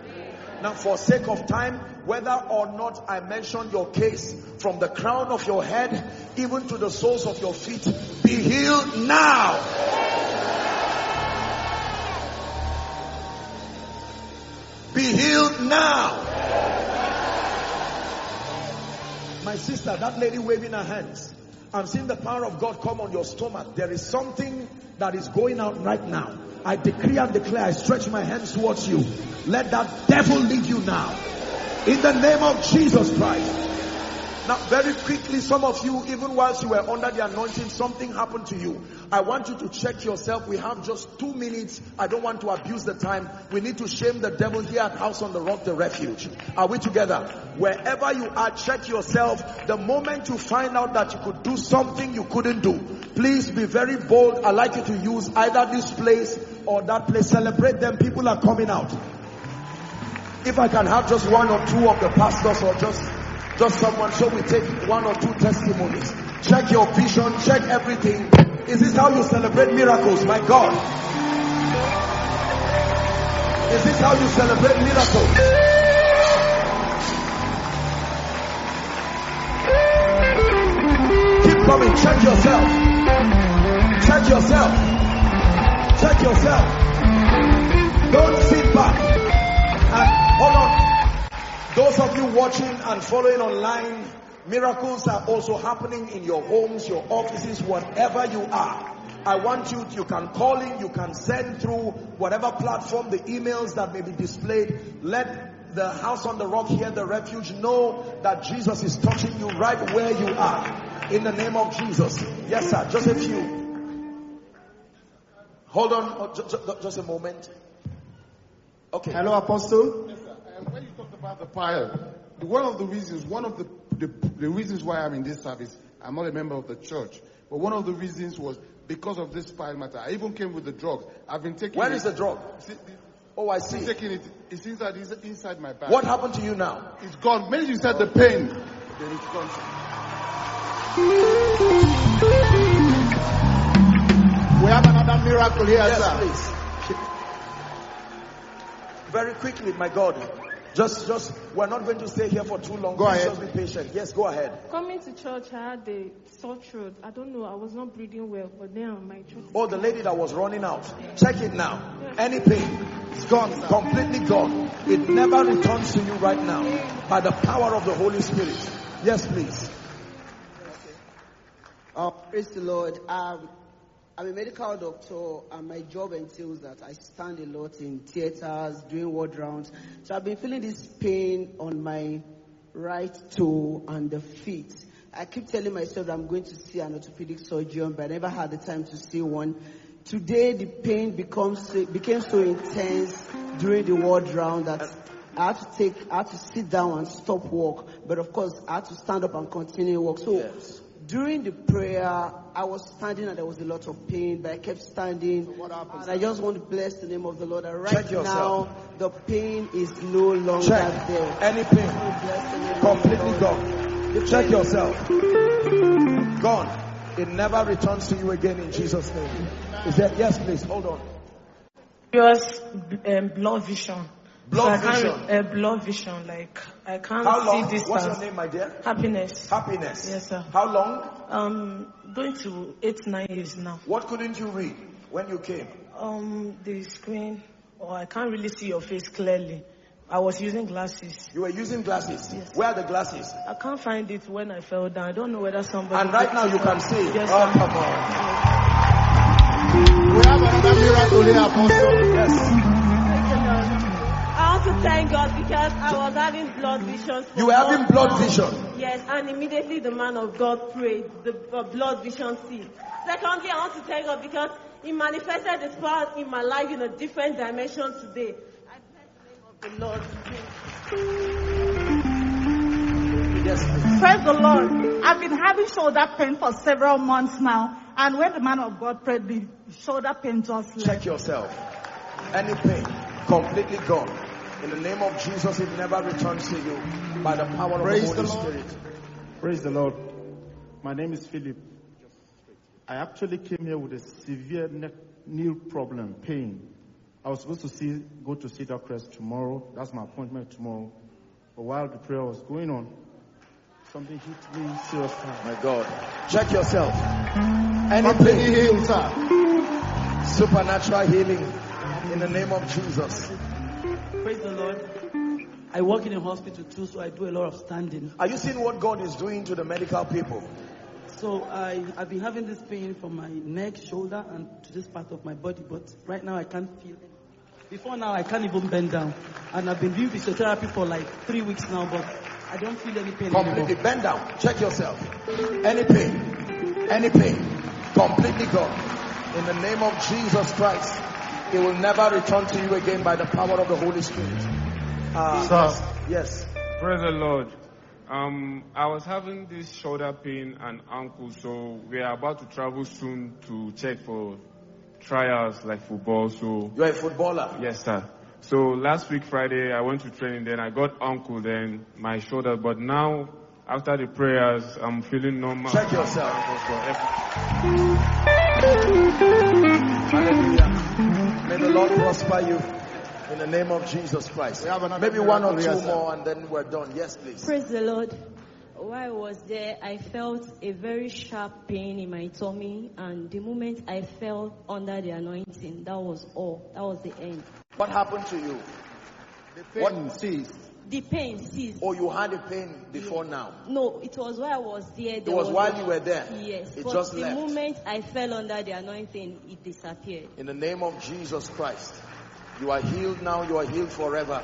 Now, for sake of time, whether or not I mention your case, from the crown of your head, even to the soles of your feet, be healed now. Be healed now. My sister, that lady waving her hands. I'm seeing the power of God come on your stomach. There is something that is going out right now. I decree and declare, I stretch my hands towards you. Let that devil leave you now. In the name of Jesus Christ. Now, very quickly, some of you, even whilst you were under the anointing, something happened to you. I want you to check yourself. We have just two minutes. I don't want to abuse the time. We need to shame the devil here at House on the Rock, the refuge. Are we together? Wherever you are, check yourself. The moment you find out that you could do something you couldn't do, please be very bold. i like you to use either this place or that place. Celebrate them. People are coming out. If I can have just one or two of the pastors or just just someone, so we take one or two testimonies. Check your vision, check everything. Is this how you celebrate miracles? My God. Is this how you celebrate miracles? Keep coming, check yourself. Check yourself. Check yourself. Don't sit Those of you watching and following online, miracles are also happening in your homes, your offices, whatever you are. I want you, you can call in, you can send through whatever platform, the emails that may be displayed. Let the house on the rock here, the refuge, know that Jesus is touching you right where you are. In the name of Jesus. Yes, sir. Just a few. Hold on. Oh, just a moment. Okay. Hello, Apostle. Yes, um, when you talked about the pile, one of the reasons, one of the, the, the reasons why I'm in this service, I'm not a member of the church, but one of the reasons was because of this pile matter. I even came with the drug. I've been taking. Where is the drug? Oh, I see. taking it. It's inside. It's inside my back. What happened to you now? It's gone. Maybe you said the pain. Then it's gone. We have another miracle here, Yes, sir. please. Very quickly, my God. Just, just, we're not going to stay here for too long. Go Please ahead. Just be patient. Yes, go ahead. Coming to church, I had a sore throat. I don't know, I was not breathing well, but then my throat. Oh, the lady that was running out. Check it now. Any pain? It's gone. Completely gone. It never returns to you right now. By the power of the Holy Spirit. Yes, please. Uh, praise the Lord. Um, I'm a medical doctor, and my job entails that I stand a lot in theaters, doing ward rounds. So I've been feeling this pain on my right toe and the feet. I keep telling myself I'm going to see an orthopedic surgeon, but I never had the time to see one. Today, the pain becomes became so intense during the ward round that I had to take, I had to sit down and stop walk. But of course, I had to stand up and continue walk. So Yes. During the prayer, I was standing and there was a lot of pain, but I kept standing. what happened? And I just want to bless the name of the Lord. And right Check yourself. now, the pain is no longer Check. there. Any pain? Bless the name of the Completely gone. The Check pain- yourself. Gone. It never returns to you again in Jesus' name. Is that Yes, please. Hold on. Just um, blurred vision. Blood so vision. uh, blurred vision. Like I can't How see this. What's your name, my dear? Happiness. Happiness. Yes, sir. How long? Um, going to eight nine years now. What couldn't you read when you came? Um, the screen. Oh, I can't really see your face clearly. I was using glasses. You were using glasses. Yes. Where are the glasses? I can't find it when I fell down. I don't know whether somebody. And right now you can see. Yes, oh, sir. come on. We have another miracle here, Apostle. Yes. I want to thank God because I was having blurred vision. You were having blood now. vision. Yes, and immediately the man of God prayed, the uh, blurred vision ceased. Secondly, I want to thank God because He manifested His power in my life in a different dimension today. I bless the name of the Lord. Yes, please. Praise the Lord. I've been having shoulder pain for several months now. And when the man of God prayed, the shoulder pain just left. Check yourself. Any pain, completely gone. In the name of Jesus, it never returns to you by the power Praise of the the Holy Lord. Spirit. Praise the Lord. My name is Philip. I actually came here with a severe neck, knee problem, pain. I was supposed to see, go to Cedar Crest tomorrow. That's my appointment tomorrow. But while the prayer was going on, something hit me seriously. My God. Check yourself. Any Completely pain, healed, sir. supernatural healing in the name of Jesus. Praise the Lord. I work in a hospital too, so I do a lot of standing. Are you seeing what God is doing to the medical people? So I, I've been having this pain from my neck, shoulder, and to this part of my body, but right now I can't feel it. Before now, I can't even bend down. And I've been doing physiotherapy for like three weeks now, but I don't feel any pain Completely anymore. bend down. Check yourself. Any pain, any pain, completely gone. In the name of Jesus Christ, it will never return to you again by the power of the Holy Spirit. Uh, Sir. yes. Praise the Lord. Um, I was having this shoulder pain and ankle, so we are about to travel soon to check for trials like football. So You're a footballer. yes, sir. So last week Friday I went to training, then I got ankle, then my shoulder. But now after the prayers, I'm feeling normal. Check yourself. Every- Hallelujah. May the Lord prosper you in the name of Jesus Christ. We have another Maybe one or two more and then we're done. Yes, please. Praise the Lord. While I was there, I felt a very sharp pain in my tummy, and the moment I fell under the anointing, that was all. That was the end. What happened to you? The pain ceased. The pain ceased. Or you had a pain before now? No, it was while I was there. It there was while a- you were there. Yes. It but just the left. moment I fell under the anointing, it disappeared. In the name of Jesus Christ. You are healed now, you are healed forever.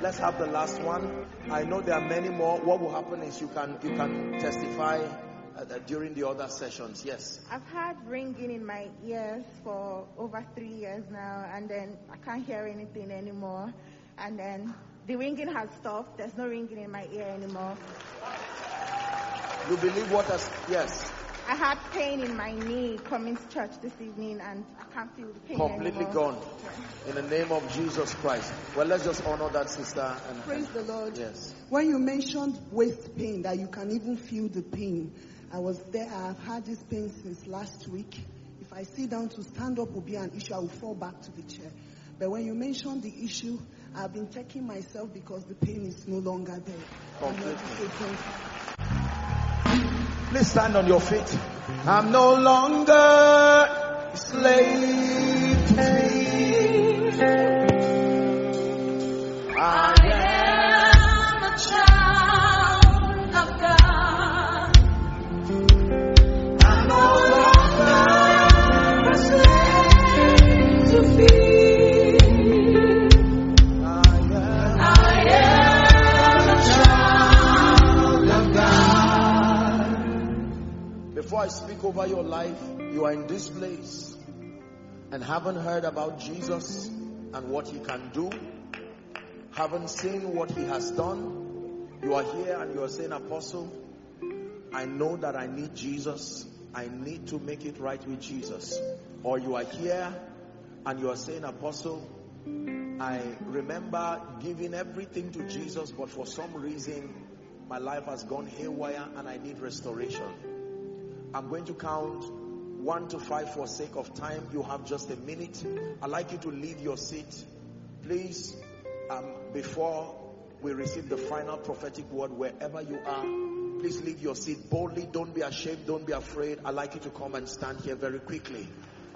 Let's have the last one. I know there are many more. What will happen is you can you can testify uh, uh, during the other sessions. Yes. I've had ringing in my ears for over three years now, and then I can't hear anything anymore. And then the ringing has stopped. There's no ringing in my ear anymore. You believe what has yes. I had pain in my knee coming to church this evening and I can't feel the pain Completely anymore. gone. In the name of Jesus Christ. Well, let's just honor that sister. And, Praise the Lord. Yes. When you mentioned waist pain, that you can even feel the pain, I was there. I've had this pain since last week. If I sit down to stand up will be an issue, I will fall back to the chair. But when you mentioned the issue, I've been checking myself because the pain is no longer there. I'm ready to say thank you. Please stand on your feet. I'm no longer a slave to thee. I I speak over your life, you are in this place and haven't heard about Jesus and what he can do, haven't seen what he has done. You are here and you are saying, Apostle, I know that I need Jesus. I need to make it right with Jesus. Or you are here and you are saying, Apostle, I remember giving everything to Jesus, but for some reason, my life has gone haywire and I need restoration. I'm going to count one to five for sake of time. You have just a minute. I'd like you to leave your seat. Please, um, before we receive the final prophetic word, wherever you are, please leave your seat boldly. Don't be ashamed. Don't be afraid. I'd like you to come and stand here very quickly.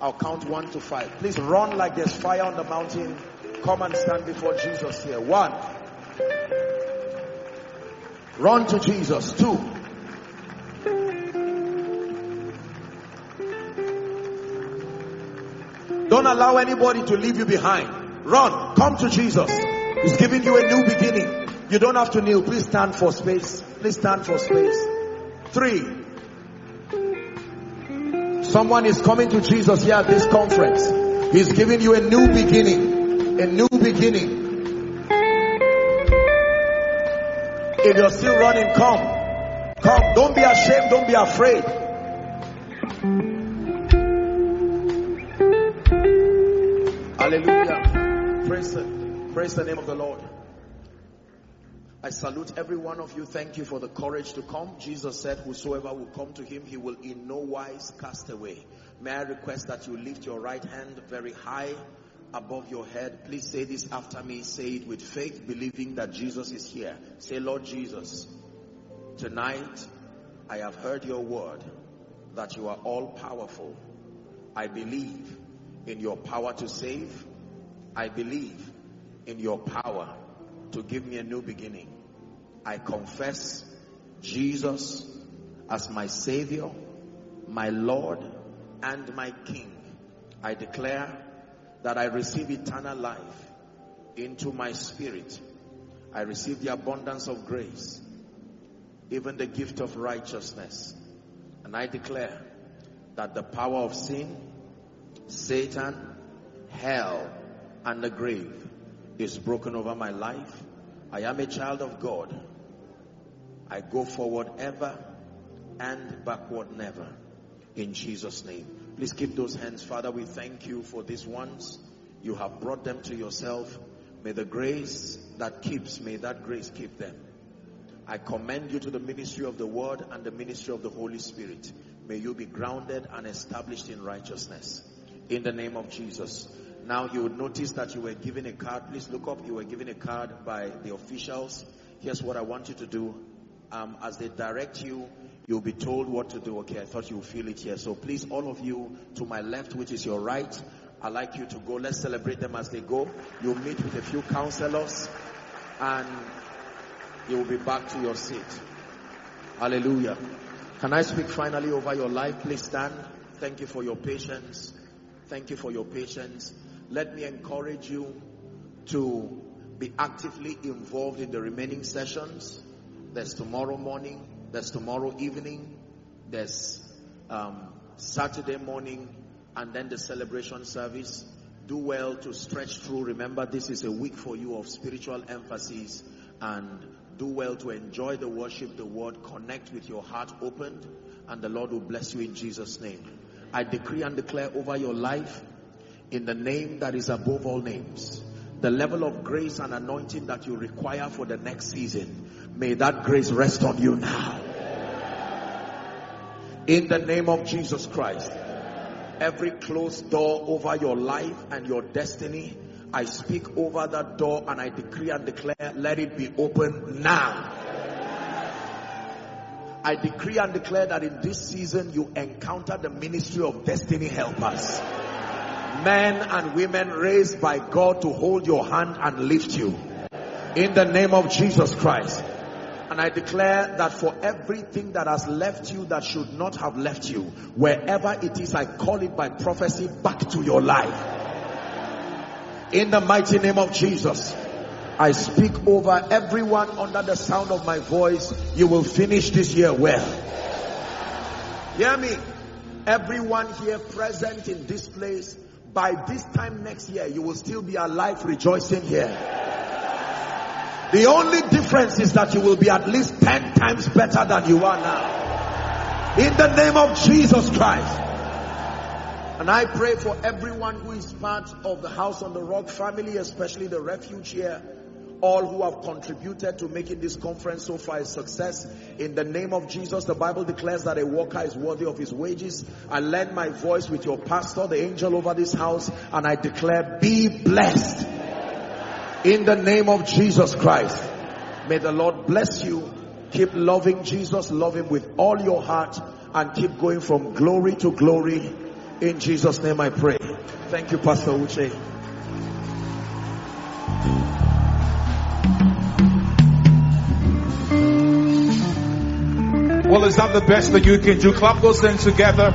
I'll count one to five. Please run like there's fire on the mountain. Come and stand before Jesus here. One. Run to Jesus. Two. Don't allow anybody to leave you behind. Run. Come to Jesus. He's giving you a new beginning. You don't have to kneel. Please stand for space. Please stand for space. Three. Someone is coming to Jesus here at this conference. He's giving you a new beginning. A new beginning. If you're still running, come. Come. Don't be ashamed. Don't be afraid. Hallelujah. Praise the, praise the name of the Lord. I salute every one of you. Thank you for the courage to come. Jesus said, whosoever will come to him, he will in no wise cast away. May I request that you lift your right hand very high above your head. Please say this after me. Say it with faith, believing that Jesus is here. Say, Lord Jesus, tonight I have heard your word that you are all powerful. I believe in your power to save. I believe in your power to give me a new beginning. I confess Jesus as my Savior, my Lord, and my King. I declare that I receive eternal life into my spirit. I receive the abundance of grace, even the gift of righteousness. And I declare that the power of sin, Satan, hell, and the grave is broken over my life. I am a child of God. I go forward ever and backward never. In Jesus' name. Please keep those hands. Father, we thank you for these ones. You have brought them to yourself. May the grace that keeps, may that grace keep them. I commend you to the ministry of the word and the ministry of the Holy Spirit. May you be grounded and established in righteousness. In the name of Jesus. Now you would notice that you were given a card. Please look up. You were given a card by the officials. Here's what I want you to do. Um, as they direct you, you'll be told what to do. Okay, I thought you would feel it here. So please, all of you to my left, which is your right, I'd like you to go. Let's celebrate them as they go. You'll meet with a few counselors and you will be back to your seat. Hallelujah. Can I speak finally over your life? Please stand. Thank you for your patience. Thank you for your patience. Let me encourage you to be actively involved in the remaining sessions. There's tomorrow morning, there's tomorrow evening, there's um, Saturday morning, and then the celebration service. Do well to stretch through. Remember, this is a week for you of spiritual emphasis, and do well to enjoy the worship, the word, connect with your heart opened, and the Lord will bless you in Jesus' name. I decree and declare over your life in the name that is above all names. The level of grace and anointing that you require for the next season. May that grace rest on you now. In the name of Jesus Christ. Every closed door over your life and your destiny, I speak over that door and I decree and declare, let it be open now. I decree and declare that in this season you encounter the ministry of destiny helpers. Men and women raised by God to hold your hand and lift you. In the name of Jesus Christ. And I declare that for everything that has left you that should not have left you, wherever it is, I call it by prophecy back to your life. In the mighty name of Jesus. I speak over everyone under the sound of my voice. You will finish this year well. Hear me. Everyone here present in this place, by this time next year, you will still be alive rejoicing here. The only difference is that you will be at least 10 times better than you are now. In the name of Jesus Christ. And I pray for everyone who is part of the House on the Rock family, especially the refuge here, all who have contributed to making this conference so far a success. In the name of Jesus, the Bible declares that a worker is worthy of his wages. I lend my voice with your pastor, the angel over this house, and I declare, be blessed. In the name of Jesus Christ. May the Lord bless you. Keep loving Jesus, love him with all your heart, and keep going from glory to glory. In Jesus' name I pray. Thank you, Pastor Uche. Well, is that the best that you can do? Clap those things together.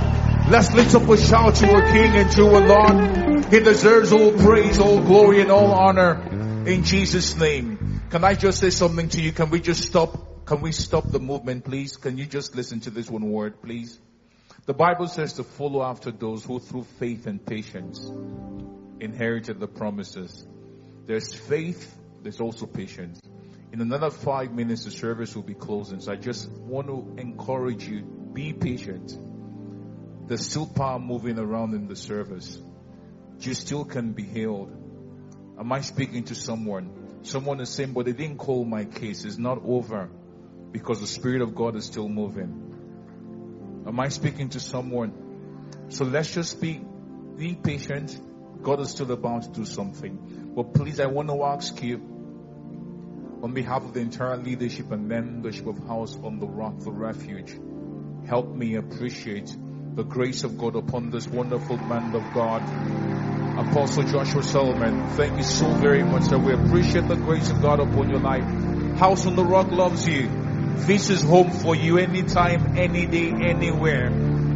Let's lift up a shout to our King and to our Lord. He deserves all praise, all glory, and all honor in Jesus' name. Can I just say something to you? Can we just stop? Can we stop the movement, please? Can you just listen to this one word, please? The Bible says to follow after those who through faith and patience inherited the promises. There's faith, there's also patience. In another five minutes, the service will be closing. So I just want to encourage you, be patient. There's still power moving around in the service. You still can be healed. Am I speaking to someone? Someone is saying, but they didn't call my case. It's not over because the Spirit of God is still moving. Am I speaking to someone? So let's just be, be patient. God is still about to do something. But please, I want to ask you, on behalf of the entire leadership and membership of House on the Rock, the Refuge, help me appreciate the grace of God upon this wonderful man of God, Apostle Joshua Selman. Thank you so very much, sir. We appreciate the grace of God upon your life. House on the Rock loves you. This is home for you anytime, any day, anywhere.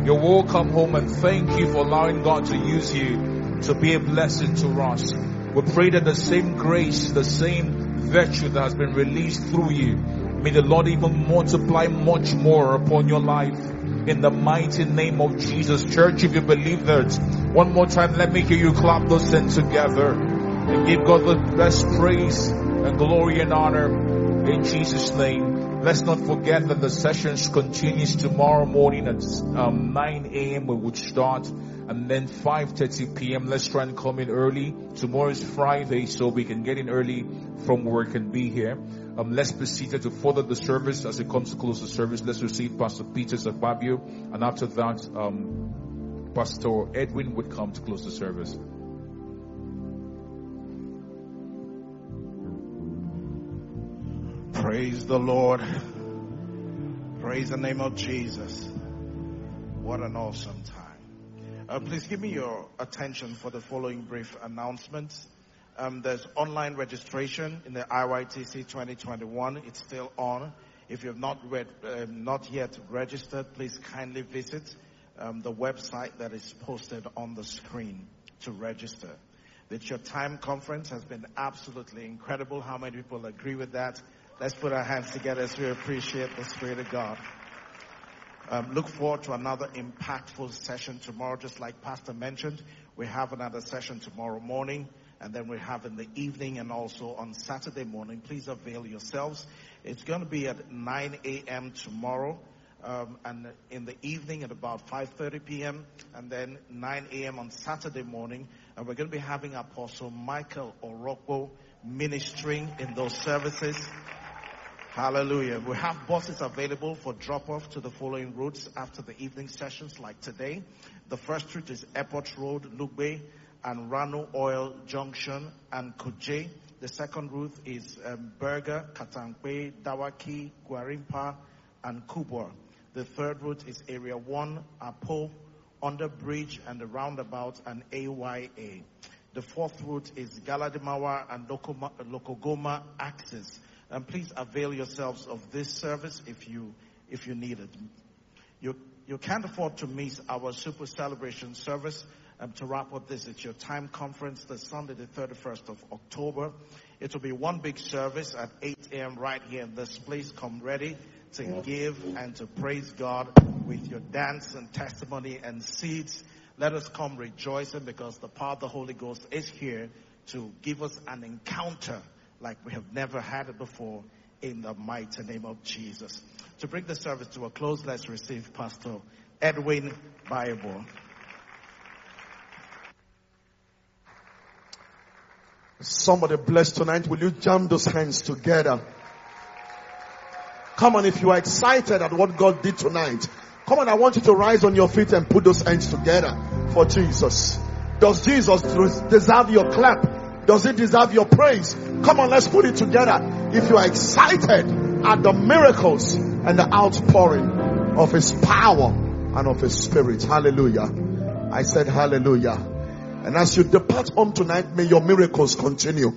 You're welcome home and thank you for allowing God to use you to be a blessing to us. We pray that the same grace, the same virtue that has been released through you, may the Lord even multiply much more upon your life. In the mighty name of Jesus. Church, if you believe that, one more time, let me hear you clap those hands together and give God the best praise and glory and honor in Jesus' name. Let's not forget that the sessions continues tomorrow morning at um, 9 a.m. we would start and then 5.30 p.m. Let's try and come in early. Tomorrow is Friday so we can get in early from work and be here. Um, let's seated to further the service as it comes to close the service. Let's receive Pastor Peter Zababio and after that, um, Pastor Edwin would come to close the service. Praise the Lord. Praise the name of Jesus. What an awesome time. Uh, please give me your attention for the following brief announcements. Um, there's online registration in the IYTC 2021. It's still on. If you have not read, um, not yet registered, please kindly visit um, the website that is posted on the screen to register. The Your Time conference has been absolutely incredible. How many people agree with that? Let's put our hands together as we appreciate the Spirit of God. Um, look forward to another impactful session tomorrow, just like Pastor mentioned. We have another session tomorrow morning, and then we have in the evening and also on Saturday morning. Please avail yourselves. It's going to be at 9 a.m. tomorrow. um, and in the evening at about 5:30 p.m. and then 9 a.m. on Saturday morning. And we're going to be having Apostle Michael Orokpo ministering in those services. Hallelujah. We have buses available for drop off to the following routes after the evening sessions like today. The first route is Airport Road, Lugbe, and Rano Oil Junction and Kuje. The second route is um, Berger, Katangbe, Dawaki, Gwarinpa, and Kubwa. The third route is Area 1, Apo, Under Bridge, and the roundabout, and AYA. The fourth route is Galadimawa and Lokoma, Lokogoma Axis. And please avail yourselves of this service if you, if you need it. You, you can't afford to miss our super celebration service. Um, to wrap up this, it's your time conference, the Sunday, the 31st of October. It will be one big service at 8 a.m. right here in this place. Come ready to give and to praise God with your dance and testimony and seeds. Let us come rejoicing because the power of the Holy Ghost is here to give us an encounter like we have never had it before in the mighty name of Jesus. To bring the service to a close, let's receive Pastor Edwin Bible. Somebody blessed tonight. Will you jam those hands together? Come on, if you are excited at what God did tonight, come on, I want you to rise on your feet and put those hands together for Jesus. Does Jesus deserve your clap? Does he deserve your praise? Come on, let's put it together. If you are excited at the miracles and the outpouring of his power and of his spirit. Hallelujah. I said hallelujah. And as you depart home tonight, may your miracles continue.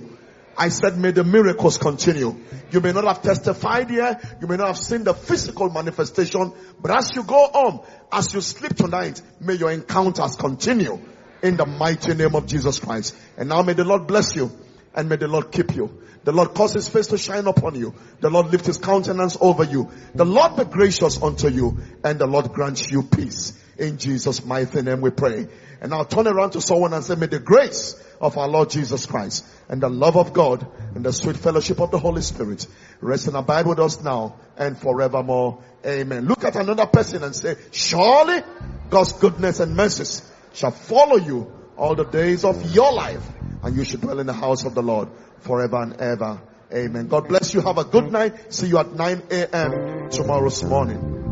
I said, may the miracles continue. You may not have testified here. You may not have seen the physical manifestation. But as you go home, as you sleep tonight, may your encounters continue in the mighty name of Jesus Christ. And now may the Lord bless you and may the Lord keep you. The Lord cause his face to shine upon you. The Lord lift his countenance over you. The Lord be gracious unto you and the Lord grant you peace. In Jesus' mighty name we pray. And now turn around to someone and say, may the grace of our Lord Jesus Christ and the love of God and the sweet fellowship of the Holy Spirit rest and abide with us now and forevermore. Amen. Look at another person and say, surely God's goodness and mercies shall follow you all the days of your life and you should dwell in the house of the Lord forever and ever. Amen. God bless you. Have a good night. See you at 9 a.m. tomorrow's morning.